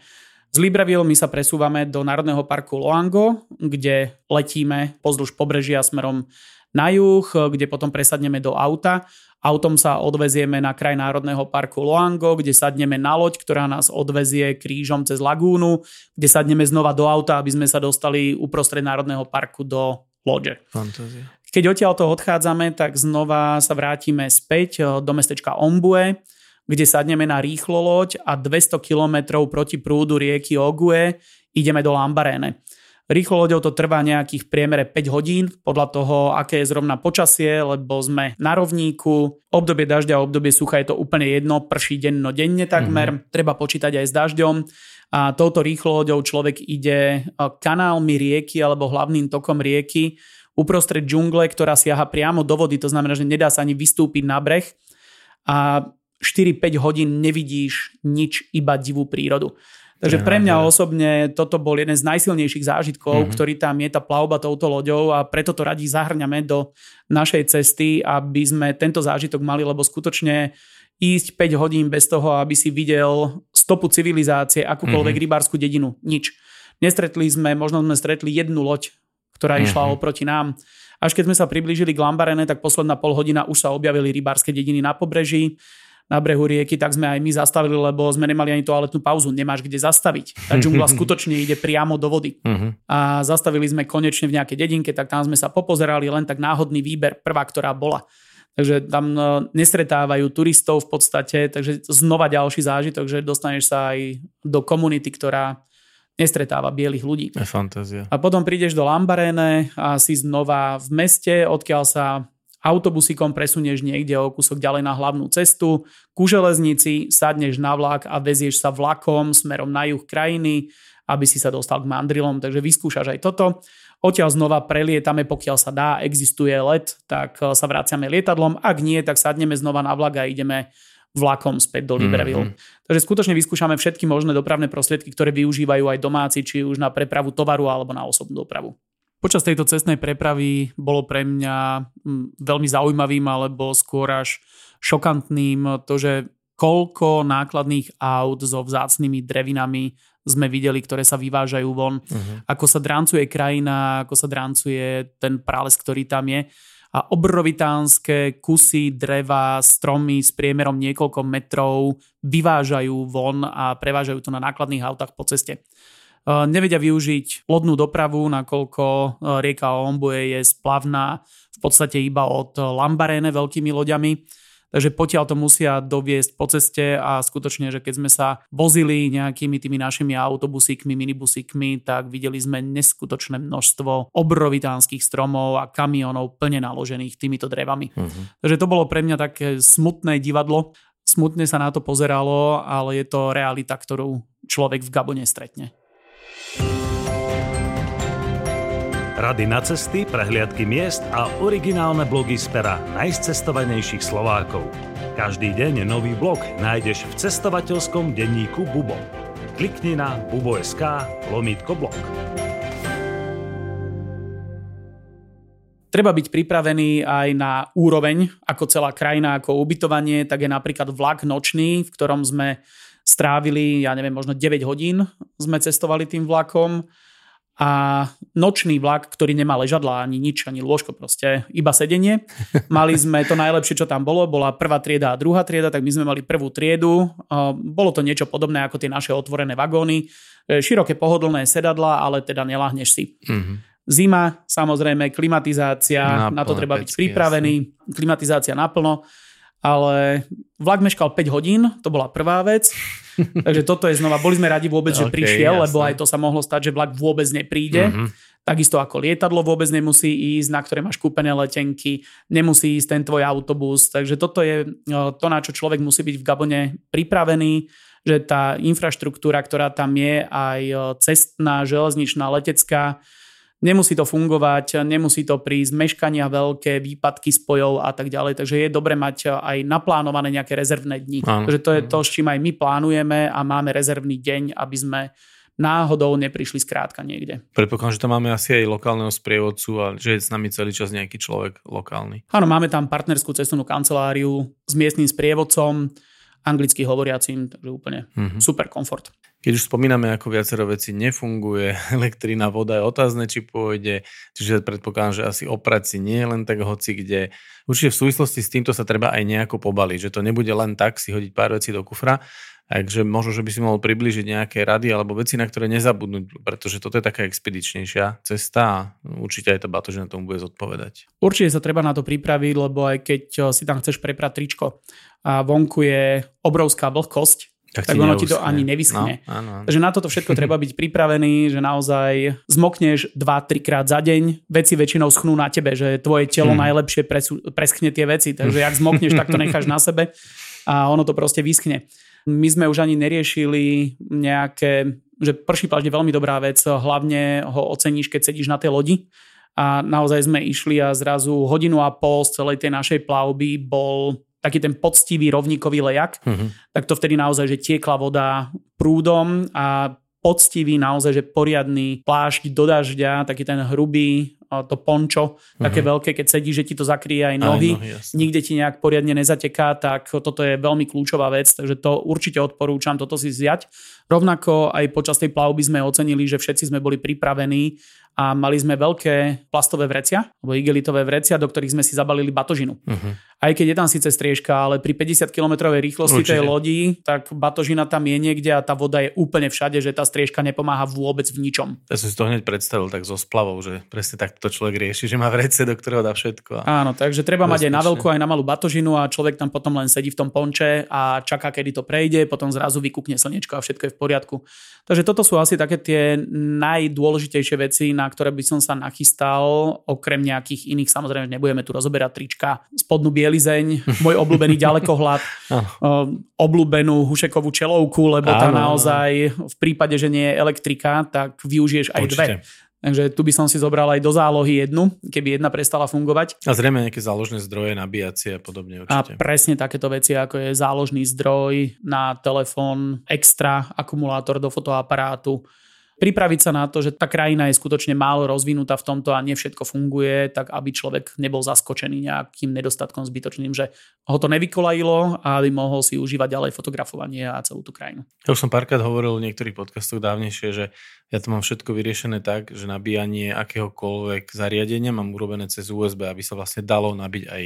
Z Libreville my sa presúvame do Národného parku Loango, kde letíme pozdĺž pobrežia smerom na juh, kde potom presadneme do auta. Autom sa odvezieme na kraj Národného parku Loango, kde sadneme na loď, ktorá nás odvezie krížom cez lagúnu, kde sadneme znova do auta, aby sme sa dostali uprostred Národného parku do lode. Fantázia. Keď odtiaľ to odchádzame, tak znova sa vrátime späť eh, do mestečka Ombue, kde sadneme na rýchlo loď a 200 km proti prúdu rieky Ogue ideme do Lambarene. Rýchlo loďou to trvá nejakých priemere 5 hodín, podľa toho, aké je zrovna počasie, lebo sme na rovníku. Obdobie dažďa a obdobie sucha je to úplne jedno, prší denno denne takmer. Mm-hmm. Treba počítať aj s dažďom a touto rýchloľoďou človek ide e, kanálmi rieky alebo hlavným tokom rieky uprostred džungle, ktorá siaha priamo do vody, to znamená, že nedá sa ani vystúpiť na breh a 4-5 hodín nevidíš nič, iba divú prírodu. Takže pre mňa osobne toto bol jeden z najsilnejších zážitkov, mm-hmm. ktorý tam je tá plavba touto loďou a preto to radi zahrňame do našej cesty, aby sme tento zážitok mali, lebo skutočne ísť 5 hodín bez toho, aby si videl stopu civilizácie, akúkoľvek mm-hmm. rybárskú dedinu. Nič. Nestretli sme, možno sme stretli jednu loď, ktorá mm-hmm. išla oproti nám. Až keď sme sa priblížili k Lambarene, tak posledná pol hodina už sa objavili rybárske dediny na pobreží, na brehu rieky, tak sme aj my zastavili, lebo sme nemali ani toaletnú pauzu. Nemáš kde zastaviť. Tá džungla skutočne ide priamo do vody. Uh-huh. A zastavili sme konečne v nejakej dedinke, tak tam sme sa popozerali, len tak náhodný výber, prvá, ktorá bola takže tam no, nestretávajú turistov v podstate, takže znova ďalší zážitok, že dostaneš sa aj do komunity, ktorá nestretáva bielých ľudí. Je fantázia. A potom prídeš do Lambarene a si znova v meste, odkiaľ sa autobusíkom presunieš niekde o kúsok ďalej na hlavnú cestu, ku železnici, sadneš na vlak a vezieš sa vlakom smerom na juh krajiny, aby si sa dostal k mandrilom, takže vyskúšaš aj toto. Odtiaľ znova prelietame, pokiaľ sa dá, existuje let, tak e, sa vraciame lietadlom. Ak nie, tak sadneme znova na vlak a ideme vlakom späť do Libreville. Mm-hmm. Takže skutočne vyskúšame všetky možné dopravné prostriedky, ktoré využívajú aj domáci, či už na prepravu tovaru alebo na osobnú dopravu. Počas tejto cestnej prepravy bolo pre mňa mm, veľmi zaujímavým alebo skôr až šokantným to, že koľko nákladných aut so vzácnými drevinami sme videli, ktoré sa vyvážajú von, uh-huh. ako sa drancuje krajina, ako sa drancuje ten prales, ktorý tam je a obrovitánske kusy dreva, stromy s priemerom niekoľko metrov vyvážajú von a prevážajú to na nákladných autách po ceste. E, nevedia využiť lodnú dopravu, nakoľko e, rieka Ombuje je splavná v podstate iba od Lambarene veľkými loďami Takže potiaľ to musia doviesť po ceste a skutočne, že keď sme sa vozili nejakými tými našimi autobusíkmi, minibusíkmi, tak videli sme neskutočné množstvo obrovitánskych stromov a kamionov plne naložených týmito drevami. Uh-huh. Takže to bolo pre mňa také smutné divadlo. Smutne sa na to pozeralo, ale je to realita, ktorú človek v Gabone stretne. Rady na cesty, prehliadky miest a originálne blogy z pera najcestovanejších Slovákov. Každý deň nový blog nájdeš v cestovateľskom denníku Bubo. Klikni na bubo.sk lomítko blog. Treba byť pripravený aj na úroveň, ako celá krajina, ako ubytovanie, tak je napríklad vlak nočný, v ktorom sme strávili, ja neviem, možno 9 hodín sme cestovali tým vlakom a nočný vlak, ktorý nemá ležadla ani nič, ani lôžko proste, iba sedenie. Mali sme to najlepšie, čo tam bolo, bola prvá trieda a druhá trieda, tak my sme mali prvú triedu. Bolo to niečo podobné ako tie naše otvorené vagóny. E, široké pohodlné sedadla, ale teda neláhneš si. Mm-hmm. Zima, samozrejme, klimatizácia, naplno, na to treba byť pripravený, jasne. klimatizácia naplno ale vlak meškal 5 hodín, to bola prvá vec. Takže toto je znova, boli sme radi vôbec, že okay, prišiel, jasné. lebo aj to sa mohlo stať, že vlak vôbec nepríde. Mm-hmm. Takisto ako lietadlo vôbec nemusí ísť, na ktoré máš kúpené letenky, nemusí ísť ten tvoj autobus. Takže toto je to, na čo človek musí byť v Gabone pripravený, že tá infraštruktúra, ktorá tam je, aj cestná, železničná, letecká, Nemusí to fungovať, nemusí to prísť meškania veľké, výpadky spojov a tak ďalej, takže je dobre mať aj naplánované nejaké rezervné dni. Áno. Takže to je to, s čím aj my plánujeme a máme rezervný deň, aby sme náhodou neprišli skrátka niekde. Predpokladám, že tam máme asi aj lokálneho sprievodcu a že je s nami celý čas nejaký človek lokálny. Áno, máme tam partnerskú cestovnú kanceláriu s miestnym sprievodcom, anglicky hovoriacím, takže úplne mm-hmm. super komfort. Keď už spomíname, ako viacero veci nefunguje, elektrina, voda je otázne, či pôjde, čiže predpokladám, že asi oprať si nie len tak hoci kde. Určite v súvislosti s týmto sa treba aj nejako pobaliť, že to nebude len tak si hodiť pár vecí do kufra, takže možno, že by si mohol približiť nejaké rady alebo veci, na ktoré nezabudnúť, pretože toto je taká expedičnejšia cesta a určite aj to že na tomu bude zodpovedať. Určite sa treba na to pripraviť, lebo aj keď si tam chceš preprať tričko a vonku je obrovská vlhkosť, tak, tak ono ti to ani nevyschne. No, áno, áno. Takže na toto všetko treba byť pripravený, že naozaj zmokneš 2-3 krát za deň, veci väčšinou schnú na tebe, že tvoje telo hmm. najlepšie presu, preschne tie veci, takže ak zmokneš, tak to necháš na sebe a ono to proste vyschne. My sme už ani neriešili nejaké, že prší plášť je veľmi dobrá vec, hlavne ho oceníš, keď sedíš na tej lodi a naozaj sme išli a zrazu hodinu a pol z celej tej našej plavby bol taký ten poctivý rovníkový lejak, uh-huh. tak to vtedy naozaj, že tiekla voda prúdom a poctivý naozaj, že poriadny plášť do dažďa, taký ten hrubý, to pončo, uh-huh. také veľké, keď sedí, že ti to zakrie aj nohy, aj nohy nikde ti nejak poriadne nezateká, tak toto je veľmi kľúčová vec, takže to určite odporúčam toto si zjať. Rovnako aj počas tej plavby sme ocenili, že všetci sme boli pripravení a mali sme veľké plastové vrecia, alebo igelitové vrecia, do ktorých sme si zabalili batožinu. Uh-huh. Aj keď je tam síce striežka, ale pri 50 km rýchlosti Určite. tej lodi, tak batožina tam je niekde a tá voda je úplne všade, že tá striežka nepomáha vôbec v ničom. Ja som si to hneď predstavil tak so splavou, že presne tak to človek rieši, že má vrece, do ktorého dá všetko. A... Áno, takže treba mať aj na veľkú, aj na malú batožinu a človek tam potom len sedí v tom ponče a čaká, kedy to prejde, potom zrazu vykúkne slnečko a všetko je v poriadku. Takže toto sú asi také tie najdôležitejšie veci, na ktoré by som sa nachystal, okrem nejakých iných, samozrejme nebudeme tu rozoberať trička, spodnú biel bielizeň, môj obľúbený ďalekohľad, obľúbenú hušekovú čelovku, lebo tá naozaj v prípade, že nie je elektrika, tak využiješ aj Určite. dve. Takže tu by som si zobral aj do zálohy jednu, keby jedna prestala fungovať. A zrejme nejaké záložné zdroje, nabíjacie a podobne určite. A presne takéto veci, ako je záložný zdroj na telefón, extra akumulátor do fotoaparátu, pripraviť sa na to, že tá krajina je skutočne málo rozvinutá v tomto a nie všetko funguje, tak aby človek nebol zaskočený nejakým nedostatkom zbytočným, že ho to nevykolajilo a aby mohol si užívať ďalej fotografovanie a celú tú krajinu. Ja už som párkrát hovoril v niektorých podcastoch dávnejšie, že ja to mám všetko vyriešené tak, že nabíjanie akéhokoľvek zariadenia mám urobené cez USB, aby sa vlastne dalo nabiť aj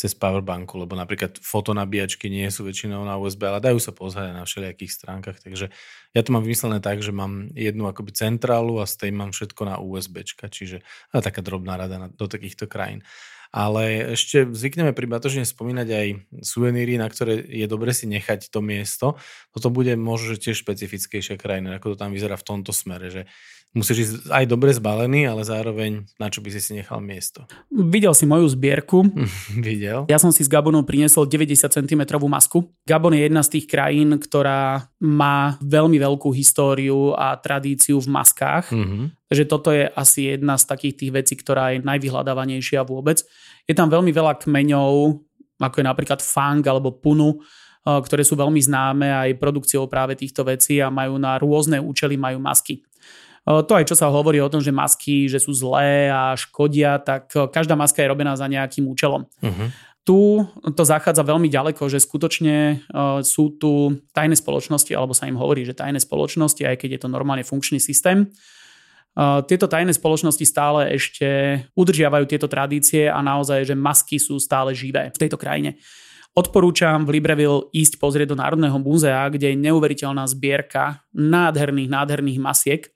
cez powerbanku, lebo napríklad fotonabíjačky nie sú väčšinou na USB, ale dajú sa pozerať na všelijakých stránkach, takže ja to mám vymyslené tak, že mám jednu akoby centrálu a z tej mám všetko na USB, čiže ale taká drobná rada na, do takýchto krajín. Ale ešte zvykneme pri batožine spomínať aj suveníry, na ktoré je dobre si nechať to miesto. Toto bude možno tiež špecifickejšia krajina, ako to tam vyzerá v tomto smere, že musíš ísť aj dobre zbalený, ale zároveň na čo by si si nechal miesto. Videl si moju zbierku. Videl. Ja som si s Gabonom priniesol 90 cm masku. Gabon je jedna z tých krajín, ktorá má veľmi veľkú históriu a tradíciu v maskách. Mm-hmm. Takže toto je asi jedna z takých tých vecí, ktorá je najvyhľadávanejšia vôbec. Je tam veľmi veľa kmeňov, ako je napríklad fang alebo punu, ktoré sú veľmi známe aj produkciou práve týchto vecí a majú na rôzne účely majú masky. To aj čo sa hovorí o tom, že masky, že sú zlé a škodia, tak každá maska je robená za nejakým účelom. Uh-huh. Tu to zachádza veľmi ďaleko, že skutočne sú tu tajné spoločnosti, alebo sa im hovorí, že tajné spoločnosti, aj keď je to normálne funkčný systém. Tieto tajné spoločnosti stále ešte udržiavajú tieto tradície a naozaj, že masky sú stále živé v tejto krajine. Odporúčam v Libreville ísť pozrieť do Národného múzea, kde je neuveriteľná zbierka nádherných, nádherných masiek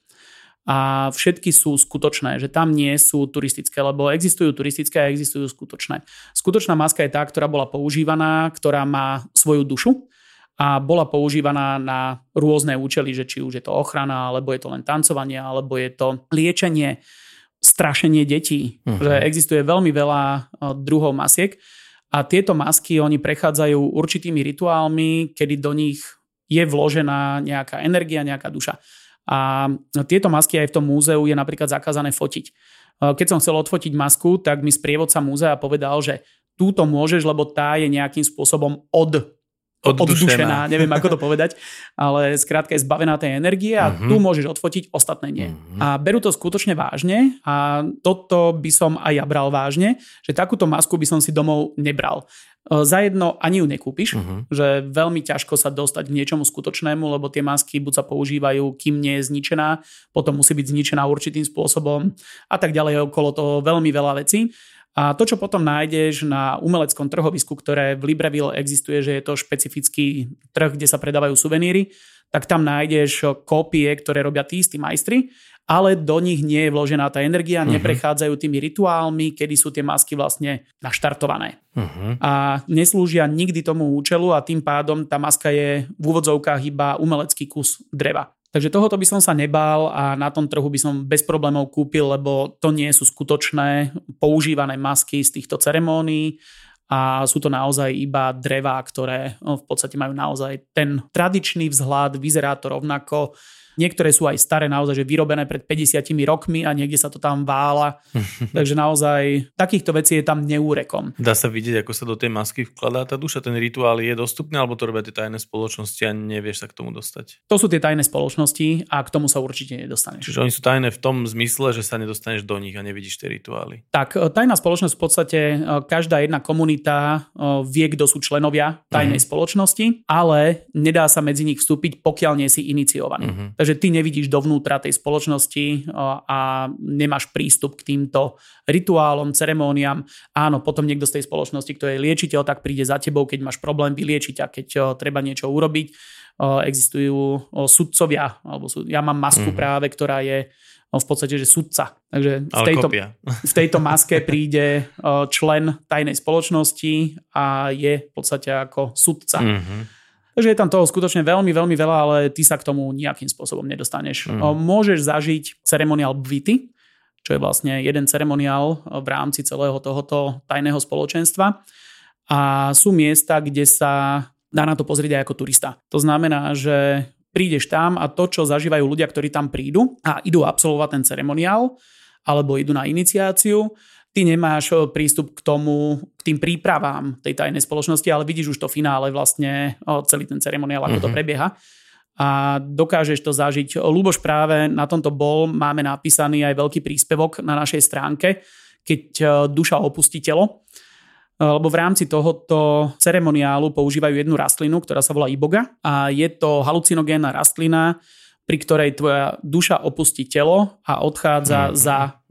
a všetky sú skutočné, že tam nie sú turistické, lebo existujú turistické a existujú skutočné. Skutočná maska je tá, ktorá bola používaná, ktorá má svoju dušu a bola používaná na rôzne účely, že či už je to ochrana, alebo je to len tancovanie, alebo je to liečenie, strašenie detí. Uh-huh. Že existuje veľmi veľa druhov masiek a tieto masky oni prechádzajú určitými rituálmi, kedy do nich je vložená nejaká energia, nejaká duša. A tieto masky aj v tom múzeu je napríklad zakázané fotiť. Keď som chcel odfotiť masku, tak mi sprievodca múzea povedal, že túto môžeš, lebo tá je nejakým spôsobom od oddušená, neviem ako to povedať, ale skrátka je zbavená tej energie a uh-huh. tu môžeš odfotiť, ostatné nie. Uh-huh. A berú to skutočne vážne a toto by som aj ja bral vážne, že takúto masku by som si domov nebral. E, za jedno ani ju nekúpiš, uh-huh. že veľmi ťažko sa dostať k niečomu skutočnému, lebo tie masky buď sa používajú, kým nie je zničená, potom musí byť zničená určitým spôsobom a tak ďalej okolo toho veľmi veľa vecí. A to, čo potom nájdeš na umeleckom trhovisku, ktoré v Libreville existuje, že je to špecifický trh, kde sa predávajú suveníry, tak tam nájdeš kópie, ktoré robia tí istí majstri, ale do nich nie je vložená tá energia, uh-huh. neprechádzajú tými rituálmi, kedy sú tie masky vlastne naštartované. Uh-huh. A neslúžia nikdy tomu účelu a tým pádom tá maska je v úvodzovkách iba umelecký kus dreva. Takže tohoto by som sa nebál a na tom trhu by som bez problémov kúpil, lebo to nie sú skutočné používané masky z týchto ceremónií a sú to naozaj iba drevá, ktoré no, v podstate majú naozaj ten tradičný vzhľad, vyzerá to rovnako, Niektoré sú aj staré, naozaj, že vyrobené pred 50 rokmi a niekde sa to tam vála. Takže naozaj takýchto vecí je tam neúrekom. Dá sa vidieť, ako sa do tej masky vkladá tá duša, ten rituál je dostupný, alebo to robia tie tajné spoločnosti a nevieš sa k tomu dostať? To sú tie tajné spoločnosti a k tomu sa určite nedostaneš. Čiže oni sú tajné v tom zmysle, že sa nedostaneš do nich a nevidíš tie rituály. Tak, e, tajná spoločnosť v podstate, e, každá jedna komunita e, vie, kto sú členovia tajnej uh-huh. spoločnosti, ale nedá sa medzi nich vstúpiť, pokiaľ nie si iniciovaný. Uh-huh. Takže ty nevidíš dovnútra tej spoločnosti a nemáš prístup k týmto rituálom, ceremóniám. Áno, potom niekto z tej spoločnosti, kto je liečiteľ, tak príde za tebou, keď máš problém vyliečiť a keď treba niečo urobiť. Existujú sudcovia, alebo ja mám masku mm. práve, ktorá je v podstate, že sudca. Takže v tejto, v tejto maske príde člen tajnej spoločnosti a je v podstate ako sudca. Mm-hmm. Takže je tam toho skutočne veľmi, veľmi veľa, ale ty sa k tomu nejakým spôsobom nedostaneš. Mm. Môžeš zažiť ceremoniál Bvity, čo je vlastne jeden ceremoniál v rámci celého tohoto tajného spoločenstva. A sú miesta, kde sa dá na to pozrieť aj ako turista. To znamená, že prídeš tam a to, čo zažívajú ľudia, ktorí tam prídu a idú absolvovať ten ceremoniál, alebo idú na iniciáciu, ty nemáš eh, prístup k tomu, k tým prípravám tej tajnej spoločnosti, ale vidíš už to finále vlastne, eh, celý ten ceremoniál, ako mm-hmm. to mhm. prebieha a dokážeš to zažiť. Luboš práve na tomto bol, máme napísaný aj veľký príspevok na našej stránke, keď eh, duša opustí telo, lebo v rámci tohoto ceremoniálu používajú jednu rastlinu, ktorá sa volá iboga a je to halucinogénna rastlina, pri ktorej tvoja duša opustí telo a odchádza mm. za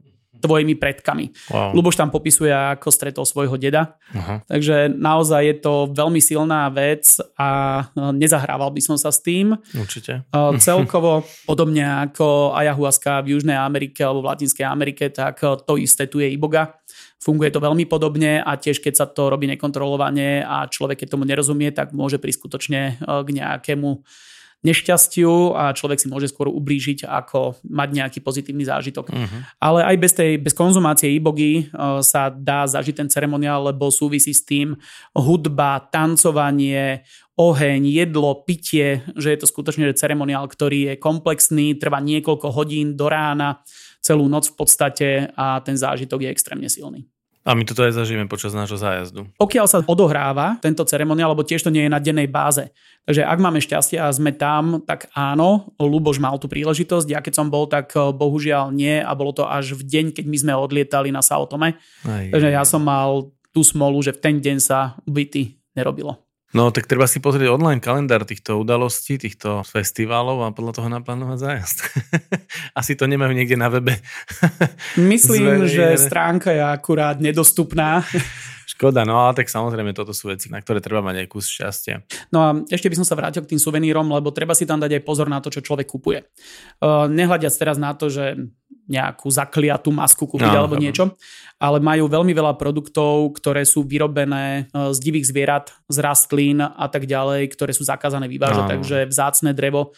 tvojimi predkami. Wow. Luboš tam popisuje, ako stretol svojho deda. Aha. Takže naozaj je to veľmi silná vec a e, nezahrával by som sa s tým. Určite. E, celkovo, podobne ako ayahuasca v Južnej Amerike alebo v Latinskej Amerike, tak e, to isté tu je iboga. Funguje to veľmi podobne a tiež keď sa to robí nekontrolovane a človek keď tomu nerozumie, tak môže prísť skutočne k nejakému nešťastiu a človek si môže skôr ublížiť, ako mať nejaký pozitívny zážitok. Uh-huh. Ale aj bez tej bez konzumácie ibogy uh, sa dá zažiť ten ceremoniál, lebo súvisí s tým hudba, tancovanie, oheň, jedlo, pitie, že je to skutočne ceremoniál, ktorý je komplexný, trvá niekoľko hodín do rána, celú noc v podstate a ten zážitok je extrémne silný. A my toto aj zažijeme počas nášho zájazdu. Pokiaľ sa odohráva tento ceremoniál, lebo tiež to nie je na dennej báze. Takže ak máme šťastie a sme tam, tak áno, Luboš mal tú príležitosť. Ja keď som bol, tak eh, bohužiaľ nie a bolo to až v deň, keď my sme odlietali na Sao Tome. Aj, Takže ja som mal tú smolu, že v ten deň sa byty nerobilo. No tak treba si pozrieť online kalendár týchto udalostí, týchto festivalov a podľa toho naplánovať zájazd. Asi to nemajú niekde na webe. Myslím, že stránka je akurát nedostupná. Škoda, no ale tak samozrejme toto sú veci, na ktoré treba mať aj kus šťastia. No a ešte by som sa vrátil k tým suvenírom, lebo treba si tam dať aj pozor na to, čo človek kupuje. Uh, nehľadiac teraz na to, že nejakú zakliatú masku kúpiť no, alebo niečo, ale majú veľmi veľa produktov, ktoré sú vyrobené e, z divých zvierat, z rastlín a tak ďalej, ktoré sú zakázané vyvážať, no. takže vzácne drevo,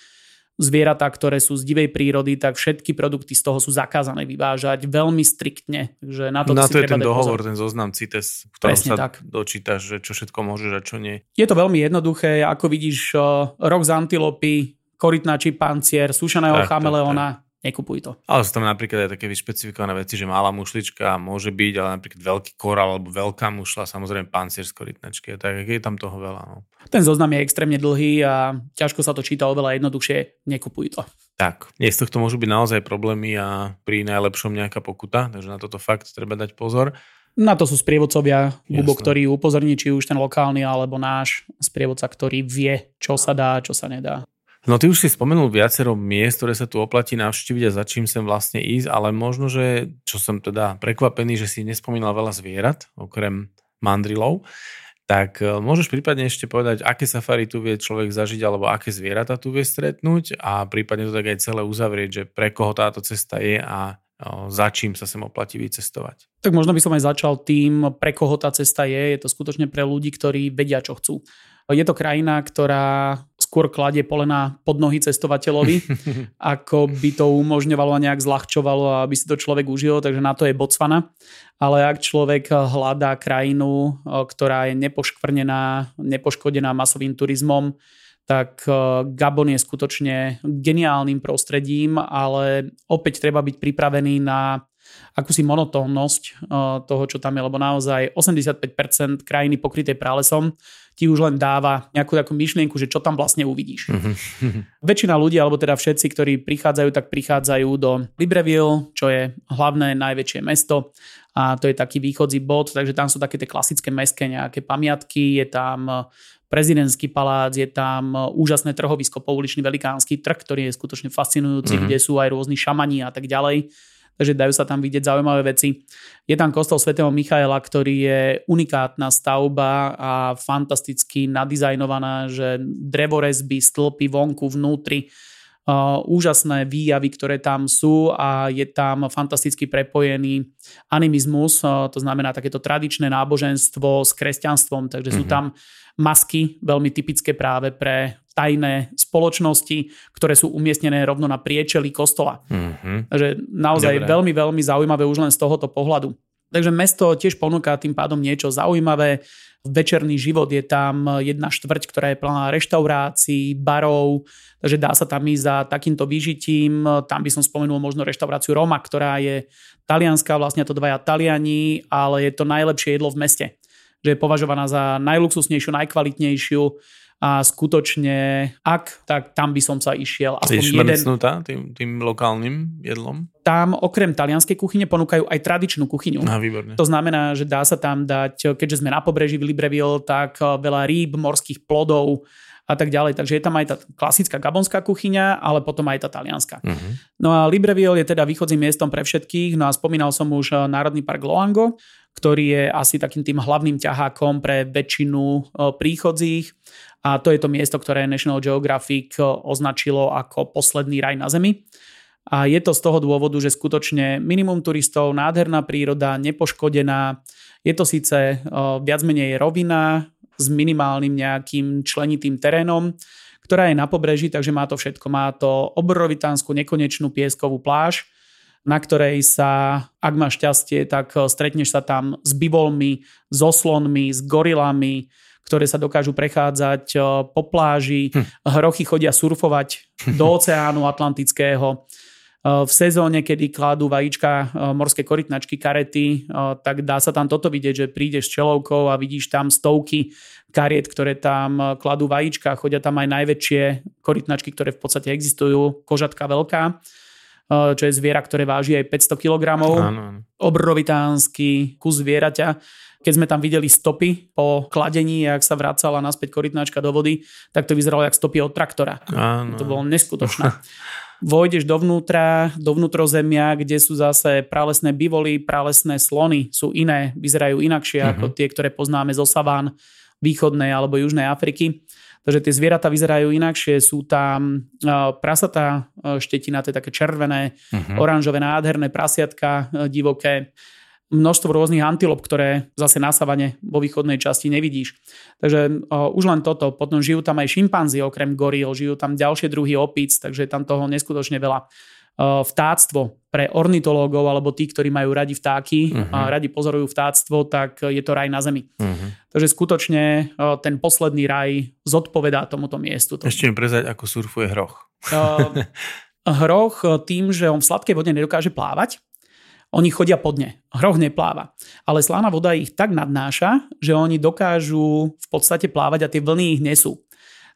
zvieratá, ktoré sú z divej prírody, tak všetky produkty z toho sú zakázané vyvážať veľmi striktne. Takže na to, na to je ten dohovor, pozor. ten zoznam CITES, v ktorom Presne sa tak. dočítaš, že čo všetko môžeš a čo nie. Je to veľmi jednoduché, ako vidíš, e, rok z antilopy, korytnáči pancier, sušeného tak, chameleona, tak, tak nekupuj to. Ale sú tam napríklad aj také vyšpecifikované veci, že malá mušlička môže byť, ale napríklad veľký korál alebo veľká mušla, samozrejme pancier z korytnačky. Tak je tam toho veľa. No. Ten zoznam je extrémne dlhý a ťažko sa to číta oveľa jednoduchšie. Nekupuj to. Tak, nie z tohto môžu byť naozaj problémy a pri najlepšom nejaká pokuta, takže na toto fakt treba dať pozor. Na to sú sprievodcovia Bubo, ktorí upozorní, či už ten lokálny alebo náš sprievodca, ktorý vie, čo sa dá, čo sa nedá. No ty už si spomenul viacero miest, ktoré sa tu oplatí navštíviť a za čím sem vlastne ísť, ale možno, že čo som teda prekvapený, že si nespomínal veľa zvierat, okrem mandrilov, tak e, môžeš prípadne ešte povedať, aké safari tu vie človek zažiť alebo aké zvieratá tu vie stretnúť a prípadne to tak aj celé uzavrieť, že pre koho táto cesta je a e, za čím sa sem oplatí vycestovať. Tak možno by som aj začal tým, pre koho tá cesta je. Je to skutočne pre ľudí, ktorí vedia, čo chcú. Je to krajina, ktorá skôr kladie polena pod nohy cestovateľovi, ako by to umožňovalo a nejak zľahčovalo, aby si to človek užil, takže na to je Botswana. Ale ak človek hľadá krajinu, ktorá je nepoškvrnená, nepoškodená masovým turizmom, tak Gabon je skutočne geniálnym prostredím, ale opäť treba byť pripravený na akúsi monotónnosť uh, toho, čo tam je, lebo naozaj 85% krajiny pokrytej pralesom ti už len dáva nejakú takú myšlienku, že čo tam vlastne uvidíš. Mm-hmm. Väčšina ľudí, alebo teda všetci, ktorí prichádzajú, tak prichádzajú do Libreville, čo je hlavné najväčšie mesto a to je taký východzí bod, takže tam sú také tie klasické mestské nejaké pamiatky, je tam prezidentský palác, je tam úžasné trhovisko, pouličný velikánsky trh, ktorý je skutočne fascinujúci, mm-hmm. kde sú aj rôzni šamani a tak ďalej takže dajú sa tam vidieť zaujímavé veci. Je tam kostol svätého Michaela, ktorý je unikátna stavba a fantasticky nadizajnovaná, že drevorezby, stĺpy vonku, vnútri, Uh, úžasné výjavy, ktoré tam sú a je tam fantasticky prepojený animizmus, uh, to znamená takéto tradičné náboženstvo s kresťanstvom, takže mm-hmm. sú mhm. tam masky, veľmi typické práve pre tajné spoločnosti, ktoré sú umiestnené rovno na priečeli kostola. Mm-hmm. Takže naozaj Dobre. veľmi, veľmi zaujímavé už len z tohoto pohľadu. Takže mesto tiež ponúka tým pádom niečo zaujímavé. Večerný život je tam jedna štvrť, ktorá je plná reštaurácií, barov, takže dá sa tam ísť za takýmto vyžitím. Tam by som spomenul možno reštauráciu Roma, ktorá je talianská, vlastne to dvaja Taliani, ale je to najlepšie jedlo v meste. Že je považovaná za najluxusnejšiu, najkvalitnejšiu a skutočne, ak, tak tam by som sa išiel. Aspoň je jeden... tým, tým lokálnym jedlom? Tam okrem talianskej kuchyne ponúkajú aj tradičnú kuchyňu. A, výborne. To znamená, že dá sa tam dať, keďže sme na pobreží v Libreville, tak eh, veľa rýb, morských plodov, a tak ďalej. Takže je tam aj tá klasická gabonská kuchyňa, ale potom aj tá talianská. Uh-huh. No a Libreville je teda východzím miestom pre všetkých. No a spomínal som už eh, Národný park Loango, ktorý je asi takým tým hlavným ťahákom pre väčšinu eh, príchodzích. A to je to miesto, ktoré National Geographic eh, označilo ako posledný raj na Zemi. A je to z toho dôvodu, že skutočne minimum turistov, nádherná príroda, nepoškodená. Je to síce viac menej rovina, s minimálnym nejakým členitým terénom, ktorá je na pobreží, takže má to všetko. Má to obrovitánsku nekonečnú pieskovú pláž, na ktorej sa, ak máš šťastie, tak eh, stretneš sa tam s bivolmi, s oslonmi, s gorilami, ktoré sa dokážu prechádzať po pláži. Hm. Hrochy chodia surfovať do oceánu Atlantického. V sezóne, kedy kladú vajíčka morské korytnačky, karety, tak dá sa tam toto vidieť, že prídeš s čelovkou a vidíš tam stovky kariet, ktoré tam kladú vajíčka. Chodia tam aj najväčšie korytnačky, ktoré v podstate existujú. Kožatka veľká, čo je zviera, ktoré váži aj 500 kg. Obrovitánsky kus zvieraťa. Keď sme tam videli stopy po kladení, ak sa vracala naspäť korytnačka do vody, tak to vyzeralo jak stopy od traktora. Áno. To bolo neskutočné. Vojdeš dovnútra, do vnútrozemia, kde sú zase pralesné bivoly, pralesné slony, sú iné, vyzerajú inakšie uh-huh. ako tie, ktoré poznáme zo saván východnej alebo južnej Afriky. Takže tie zvieratá vyzerajú inakšie, sú tam uh, prasatá uh, štetina, to je také červené, uh-huh. oranžové, nádherné prasiatka uh, divoké množstvo rôznych antilop, ktoré zase na savane vo východnej časti nevidíš. Takže o, už len toto. Potom žijú tam aj šimpanzi okrem goril, žijú tam ďalšie druhy opíc, takže je tam toho neskutočne veľa. O, vtáctvo pre ornitológov alebo tí, ktorí majú radi vtáky uh-huh. a mhm. radi pozorujú vtáctvo, tak je to raj na zemi. Uh-huh. Takže skutočne o, ten posledný raj zodpovedá tomuto miestu. Ešte mi prezať, ako surfuje hroch. O, hroch tým, že on v sladkej vode nedokáže plávať, oni chodia pod ne. Hroch nepláva. Ale slaná voda ich tak nadnáša, že oni dokážu v podstate plávať a tie vlny ich nesú.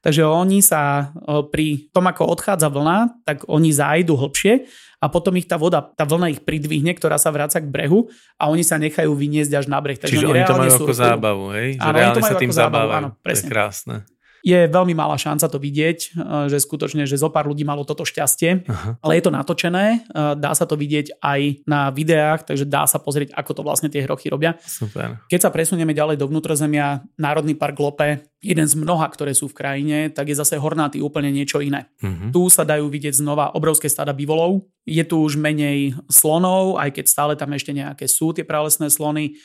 Takže oni sa pri tom, ako odchádza vlna, tak oni zájdu hlbšie a potom ich tá voda, tá vlna ich pridvihne, ktorá sa vráca k brehu a oni sa nechajú vyniesť až na breh. Takže Čiže oni, oni to majú ako zábavu, hej? Že áno, reálne sa tým zábavu, áno, presne. To je krásne je veľmi malá šanca to vidieť, eh, že skutočne, že zo pár ľudí malo toto šťastie, Aha. ale je to natočené, eh, dá sa to vidieť aj na videách, takže dá sa pozrieť, ako to vlastne tie hrochy robia. Super. Keď sa presunieme ďalej do vnútrozemia, Národný park Lope, jeden z mnoha, ktoré sú v krajine, tak je zase hornatý úplne niečo iné. Uh-huh. Tu sa dajú vidieť znova obrovské stada bivolov, je tu už menej slonov, aj keď stále tam ešte nejaké sú tie pralesné slony,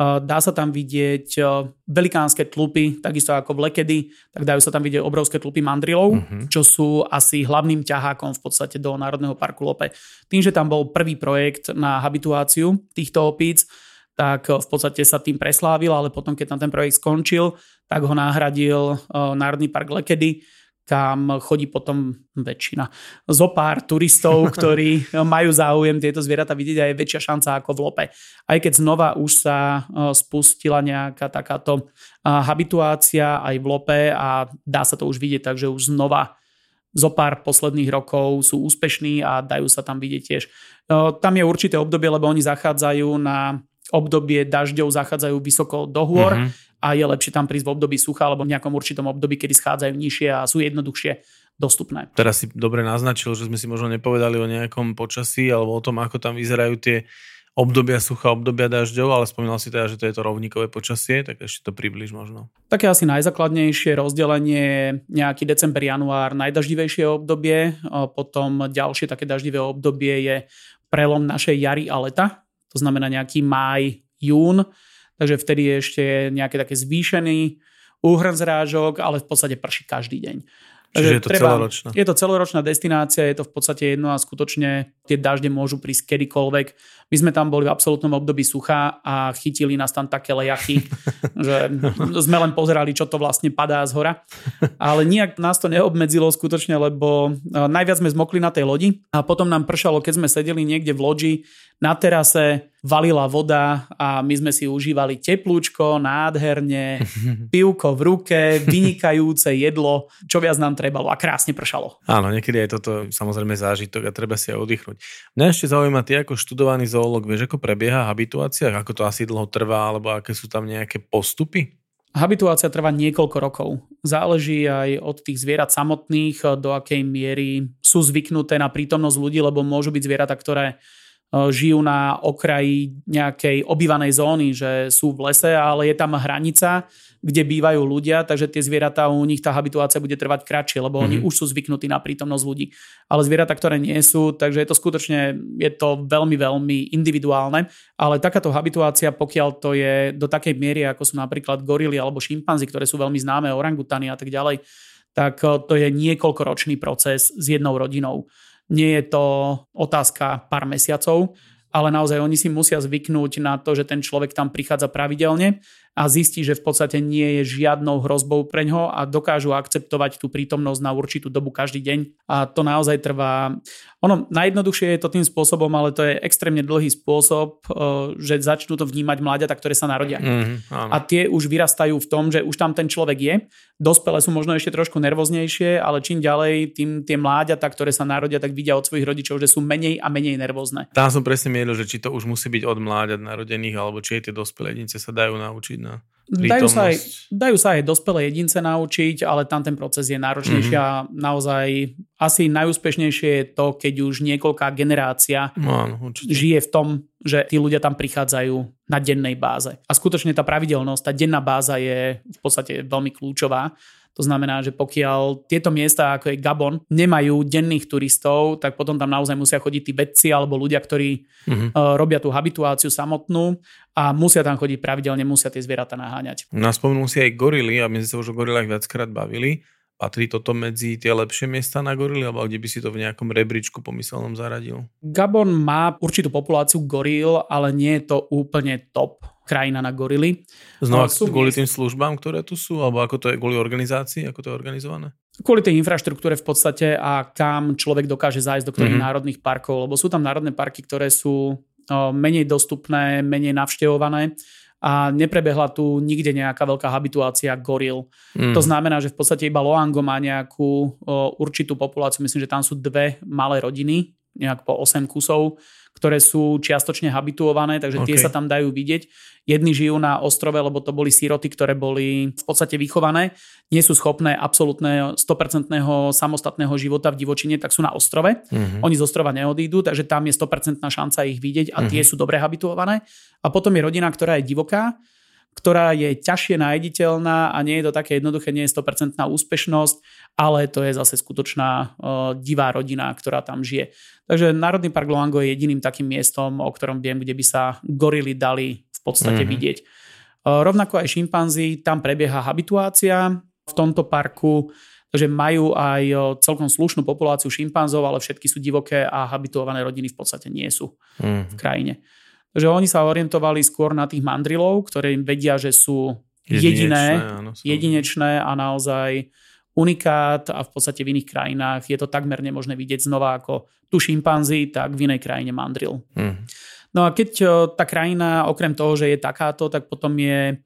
Dá sa tam vidieť velikánske tlupy, takisto ako v Lekedy, tak dajú sa tam vidieť obrovské tlupy mandrilov, uh-huh. čo sú asi hlavným ťahákom v podstate do Národného parku Lope. Tým, že tam bol prvý projekt na habituáciu týchto opíc, tak v podstate sa tým preslávil, ale potom, keď tam ten projekt skončil, tak ho nahradil Národný park Lekedy, tam chodí potom väčšina. Zo pár turistov, ktorí majú záujem tieto zvieratá vidieť a je väčšia šanca ako v lope. Aj keď znova už sa spustila nejaká takáto habituácia aj v lope a dá sa to už vidieť, takže už znova zo pár posledných rokov sú úspešní a dajú sa tam vidieť tiež. Tam je určité obdobie, lebo oni zachádzajú na obdobie dažďov, zachádzajú vysoko do hôr mm-hmm a je lepšie tam prísť v období sucha alebo v nejakom určitom období, kedy schádzajú nižšie a sú jednoduchšie dostupné. Teraz si dobre naznačil, že sme si možno nepovedali o nejakom počasí alebo o tom, ako tam vyzerajú tie obdobia sucha, obdobia dažďov, ale spomínal si teda, že to je to rovníkové počasie, tak ešte to približ možno. Také asi najzákladnejšie rozdelenie nejaký december, január, najdaždivejšie obdobie, potom ďalšie také daždivé obdobie je prelom našej jary a leta, to znamená nejaký máj, jún, takže vtedy je ešte nejaký také zvýšený úhrn zrážok, ale v podstate prší každý deň. Čiže je to treba, celoročná. Je to celoročná destinácia, je to v podstate jedno a skutočne tie dažde môžu prísť kedykoľvek. My sme tam boli v absolútnom období sucha a chytili nás tam také lejachy, že sme len pozerali, čo to vlastne padá z hora. Ale nijak nás to neobmedzilo skutočne, lebo e, najviac sme zmokli na tej lodi a potom nám pršalo, keď sme sedeli niekde v loďi na terase, valila voda a my sme si užívali teplúčko, nádherne, pivko v ruke, vynikajúce jedlo, čo viac nám trebalo a krásne pršalo. Áno, niekedy je toto samozrejme zážitok a treba si aj oddychnúť. Mňa ešte zaujíma, ty ako študovaný zoolog, vieš, ako prebieha habituácia, ako to asi dlho trvá, alebo aké sú tam nejaké postupy? Habituácia trvá niekoľko rokov. Záleží aj od tých zvierat samotných, do akej miery sú zvyknuté na prítomnosť ľudí, lebo môžu byť zvieratá, ktoré žijú na okraji nejakej obývanej zóny, že sú v lese, ale je tam hranica, kde bývajú ľudia, takže tie zvieratá u nich tá habituácia bude trvať kratšie, lebo mm-hmm. oni mhm. už sú zvyknutí na prítomnosť ľudí. Ale zvieratá, ktoré nie sú, takže je to skutočne je to veľmi, veľmi individuálne, ale takáto habituácia, pokiaľ to je do takej miery, ako sú napríklad gorily alebo šimpanzi, ktoré sú veľmi známe, orangutany a tak ďalej, tak e, to je niekoľkoročný proces s jednou rodinou. Nie je to otázka pár mesiacov, ale naozaj oni si musia zvyknúť na to, že ten človek tam prichádza pravidelne a zistí, že v podstate nie je žiadnou hrozbou pre ňo a dokážu akceptovať tú prítomnosť na určitú dobu každý deň. A to naozaj trvá... Ono, najjednoduchšie je to tým spôsobom, ale to je extrémne dlhý spôsob, e, že začnú to vnímať mláďata, ktoré sa narodia. Mm, a tie už vyrastajú v tom, že už tam ten človek je. Dospelé sú možno ešte trošku nervóznejšie, ale čím ďalej, tým tie mláďata, ktoré sa narodia, tak vidia od svojich rodičov, že sú menej a menej nervózne. Tam som presne mieril, že či to už musí byť od mláďat narodených, alebo či aj tie dospelé jedince sa dajú naučiť na Dajú sa, aj, dajú sa aj dospelé jedince naučiť, ale tam ten proces je náročnejší mm-hmm. a naozaj asi najúspešnejšie je to, keď už niekoľká generácia no, žije v tom, že tí ľudia tam prichádzajú na dennej báze. A skutočne tá pravidelnosť, tá denná báza je v podstate veľmi kľúčová. To znamená, že pokiaľ tieto miesta, ako je Gabon, nemajú denných turistov, tak potom tam naozaj musia chodiť tí vedci alebo ľudia, ktorí mm-hmm. uh, robia tú habituáciu samotnú a musia tam chodiť pravidelne, musia tie zvieratá naháňať. No spomenul si aj gorily a my sme sa už o gorilách viackrát bavili. Patrí toto medzi tie lepšie miesta na gorily, alebo kde by si to v nejakom rebríčku pomyselnom zaradil? Gabon má určitú populáciu goril, ale nie je to úplne top krajina na gorily. Znova sú kvôli tým službám, ktoré tu sú, alebo ako to je kvôli organizácii, ako to je organizované? Kvôli tej infraštruktúre v podstate a kam človek dokáže zájsť do ktorých mm-hmm. národných parkov, lebo sú tam národné parky, ktoré sú menej dostupné, menej navštevované a neprebehla tu nikde nejaká veľká habituácia goril. Mm. To znamená, že v podstate iba Loango má nejakú o, určitú populáciu, myslím, že tam sú dve malé rodiny, nejak po 8 kusov, ktoré sú čiastočne habituované, takže okay. tie sa tam dajú vidieť. Jedni žijú na ostrove, lebo to boli síroty, ktoré boli v podstate vychované, nie sú schopné absolútne 100% samostatného života v divočine, tak sú na ostrove. Mm-hmm. Oni z ostrova neodídu, takže tam je 100% šanca ich vidieť a tie mm-hmm. sú dobre habituované. A potom je rodina, ktorá je divoká, ktorá je ťažšie nájditeľná a nie je to také jednoduché, nie je 100% úspešnosť, ale to je zase skutočná uh, divá rodina, ktorá tam žije. Takže Národný park Loango je jediným takým miestom, o ktorom viem, kde by sa gorily dali v podstate mm-hmm. vidieť. Uh, rovnako aj šimpanzi, tam prebieha habituácia v tomto parku, takže majú aj uh, celkom slušnú populáciu šimpanzov, ale všetky sú divoké a habituované rodiny v podstate nie sú mm-hmm. v krajine. Takže oni sa orientovali skôr na tých mandrilov, ktoré im vedia, že sú jediné, jedinečné, áno, jedinečné a naozaj unikát a v podstate v iných krajinách je to takmer nemožné vidieť znova ako tu šimpanzi, tak v inej krajine mandril. Mm. No a keď tá krajina, okrem toho, že je takáto, tak potom je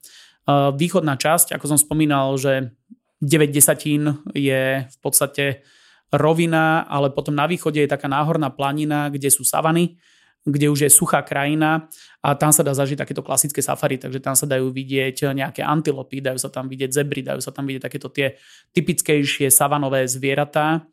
východná časť, ako som spomínal, že 9 desatín je v podstate rovina, ale potom na východe je taká náhorná planina, kde sú savany, kde už je suchá krajina a tam sa dá zažiť takéto klasické safari, takže tam sa dajú vidieť nejaké antilopy, dajú sa tam vidieť zebry, dajú sa tam vidieť takéto tie typickejšie savanové zvieratá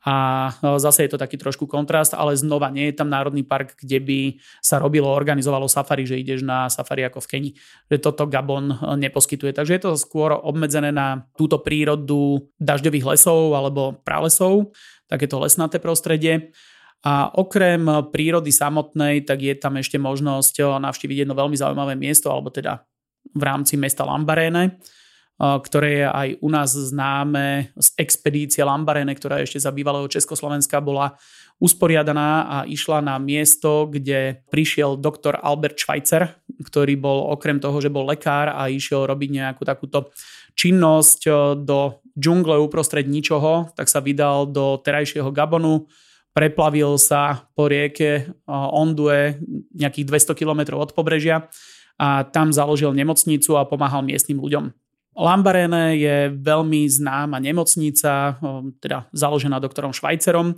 a no, zase je to taký trošku kontrast, ale znova nie je tam národný park, kde by sa robilo, organizovalo safari, že ideš na safari ako v Keni, že toto Gabon eh, neposkytuje. Takže je to skôr obmedzené na túto prírodu dažďových lesov alebo pralesov, takéto lesnaté prostredie. A okrem prírody samotnej, tak je tam ešte možnosť eh, navštíviť jedno veľmi zaujímavé miesto, alebo teda v rámci mesta Lambaréne, ktoré je aj u nás známe z expedície Lambarene, ktorá ešte za bývalého Československa bola usporiadaná a išla na miesto, kde prišiel doktor Albert Schweitzer, ktorý bol okrem toho, že bol lekár a išiel robiť nejakú takúto činnosť do džungle uprostred ničoho, tak sa vydal do terajšieho Gabonu, preplavil sa po rieke Ondue nejakých 200 km od pobrežia a tam založil nemocnicu a pomáhal miestnym ľuďom. Lambarene je veľmi známa nemocnica, teda založená doktorom Švajcerom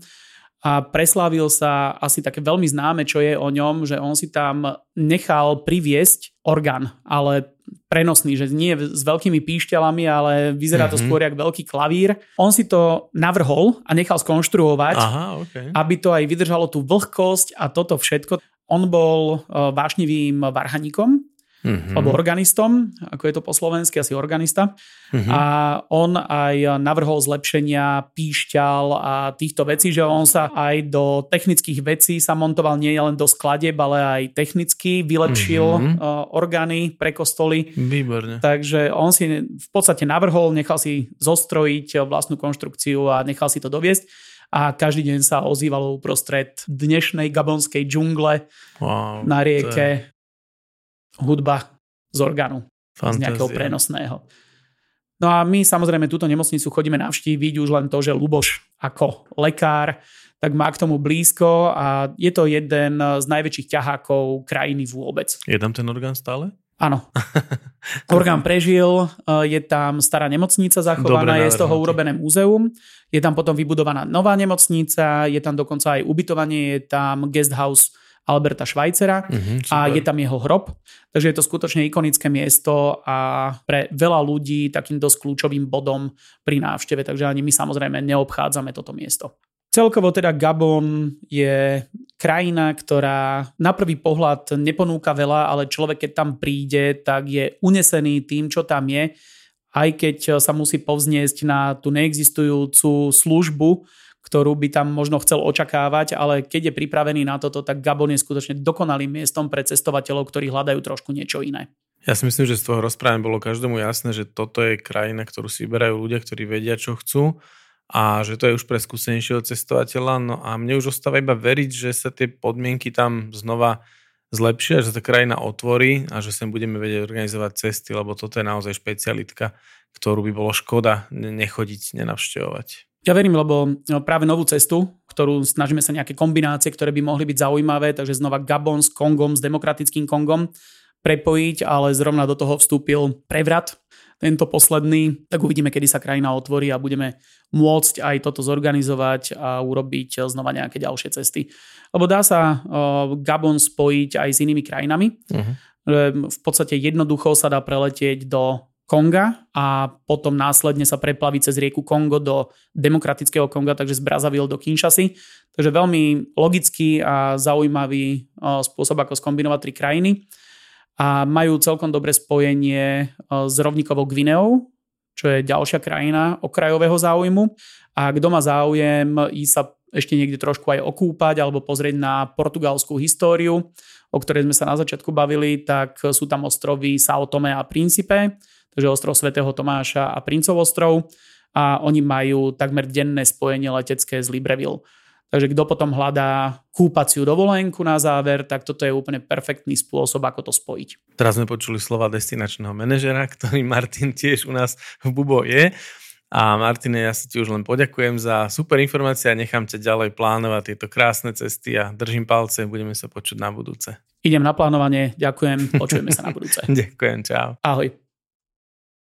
a preslávil sa asi také veľmi známe, čo je o ňom, že on si tam nechal priviesť orgán, ale prenosný, že nie s veľkými píšťalami, ale vyzerá to mm-hmm. skôr jak veľký klavír. On si to navrhol a nechal skonštruovať, Aha, okay. aby to aj vydržalo tú vlhkosť a toto všetko. On bol vášnivým varhaníkom, mm-hmm. alebo organistom, ako je to po slovensky, asi organista. Mm-hmm. A on aj navrhol zlepšenia píšťal a týchto vecí, že on sa aj do technických vecí sa montoval nie len do skladeb, ale aj technicky vylepšil mm-hmm. orgány pre kostoly. Výborne. Takže on si v podstate navrhol, nechal si zostrojiť vlastnú konštrukciu a nechal si to doviesť a každý deň sa ozývalo uprostred dnešnej gabonskej džungle wow, na rieke hudba z orgánu, Fantázia. z nejakého prenosného. No a my samozrejme túto nemocnicu chodíme navštíviť už len to, že Luboš ako lekár tak má k tomu blízko a je to jeden z najväčších ťahákov krajiny vôbec. Je tam ten orgán stále? Áno. Orgán prežil, je tam stará nemocnica zachovaná, Dobre, je z toho urobené múzeum, je tam potom vybudovaná nová nemocnica, je tam dokonca aj ubytovanie, je tam guest house Alberta Schweizera uh-huh, a je tam jeho hrob. Takže je to skutočne ikonické miesto a pre veľa ľudí takým dosť kľúčovým bodom pri návšteve, takže ani my samozrejme neobchádzame toto miesto. Celkovo teda Gabon je krajina, ktorá na prvý pohľad neponúka veľa, ale človek keď tam príde, tak je unesený tým, čo tam je, aj keď sa musí povzniesť na tú neexistujúcu službu, ktorú by tam možno chcel očakávať, ale keď je pripravený na toto, tak Gabon je skutočne dokonalým miestom pre cestovateľov, ktorí hľadajú trošku niečo iné. Ja si myslím, že z toho rozprávania bolo každému jasné, že toto je krajina, ktorú si vyberajú ľudia, ktorí vedia, čo chcú a že to je už pre skúsenejšieho cestovateľa. No a mne už ostáva iba veriť, že sa tie podmienky tam znova zlepšia, že sa tá krajina otvorí a že sem budeme vedieť organizovať cesty, lebo toto je naozaj špecialitka, ktorú by bolo škoda nechodiť, nenavštevovať. Ja verím, lebo no, práve novú cestu, ktorú snažíme sa nejaké kombinácie, ktoré by mohli byť zaujímavé, takže znova Gabon s Kongom, s demokratickým Kongom prepojiť, ale zrovna do toho vstúpil prevrat, tento posledný, tak uvidíme, kedy sa krajina otvorí a budeme môcť aj toto zorganizovať a urobiť znova nejaké ďalšie cesty. Lebo dá sa Gabon spojiť aj s inými krajinami. Uh-huh. V podstate jednoducho sa dá preletieť do Konga a potom následne sa preplaví cez rieku Kongo do demokratického Konga, takže z Brazzaville do Kinshasy. Takže veľmi logický a zaujímavý spôsob, ako skombinovať tri krajiny. A majú celkom dobré spojenie s rovníkovou Gvineou, čo je ďalšia krajina okrajového záujmu. A kto má záujem ísť sa ešte niekde trošku aj okúpať alebo pozrieť na portugalskú históriu, o ktorej sme sa na začiatku bavili, tak sú tam ostrovy Sao Tome a Principe, takže ostrov svätého Tomáša a Princov ostrov a oni majú takmer denné spojenie letecké z Libreville. Takže kto potom hľadá kúpaciu dovolenku na záver, tak toto je úplne perfektný spôsob, ako to spojiť. Teraz sme počuli slova destinačného manažera, ktorý Martin tiež u nás v Bubo je. A Martine, ja sa ti už len poďakujem za super informácie a nechám ťa ďalej plánovať tieto krásne cesty a držím palce, budeme sa počuť na budúce. Idem na plánovanie, ďakujem, počujeme sa na budúce. ďakujem, čau. Ahoj.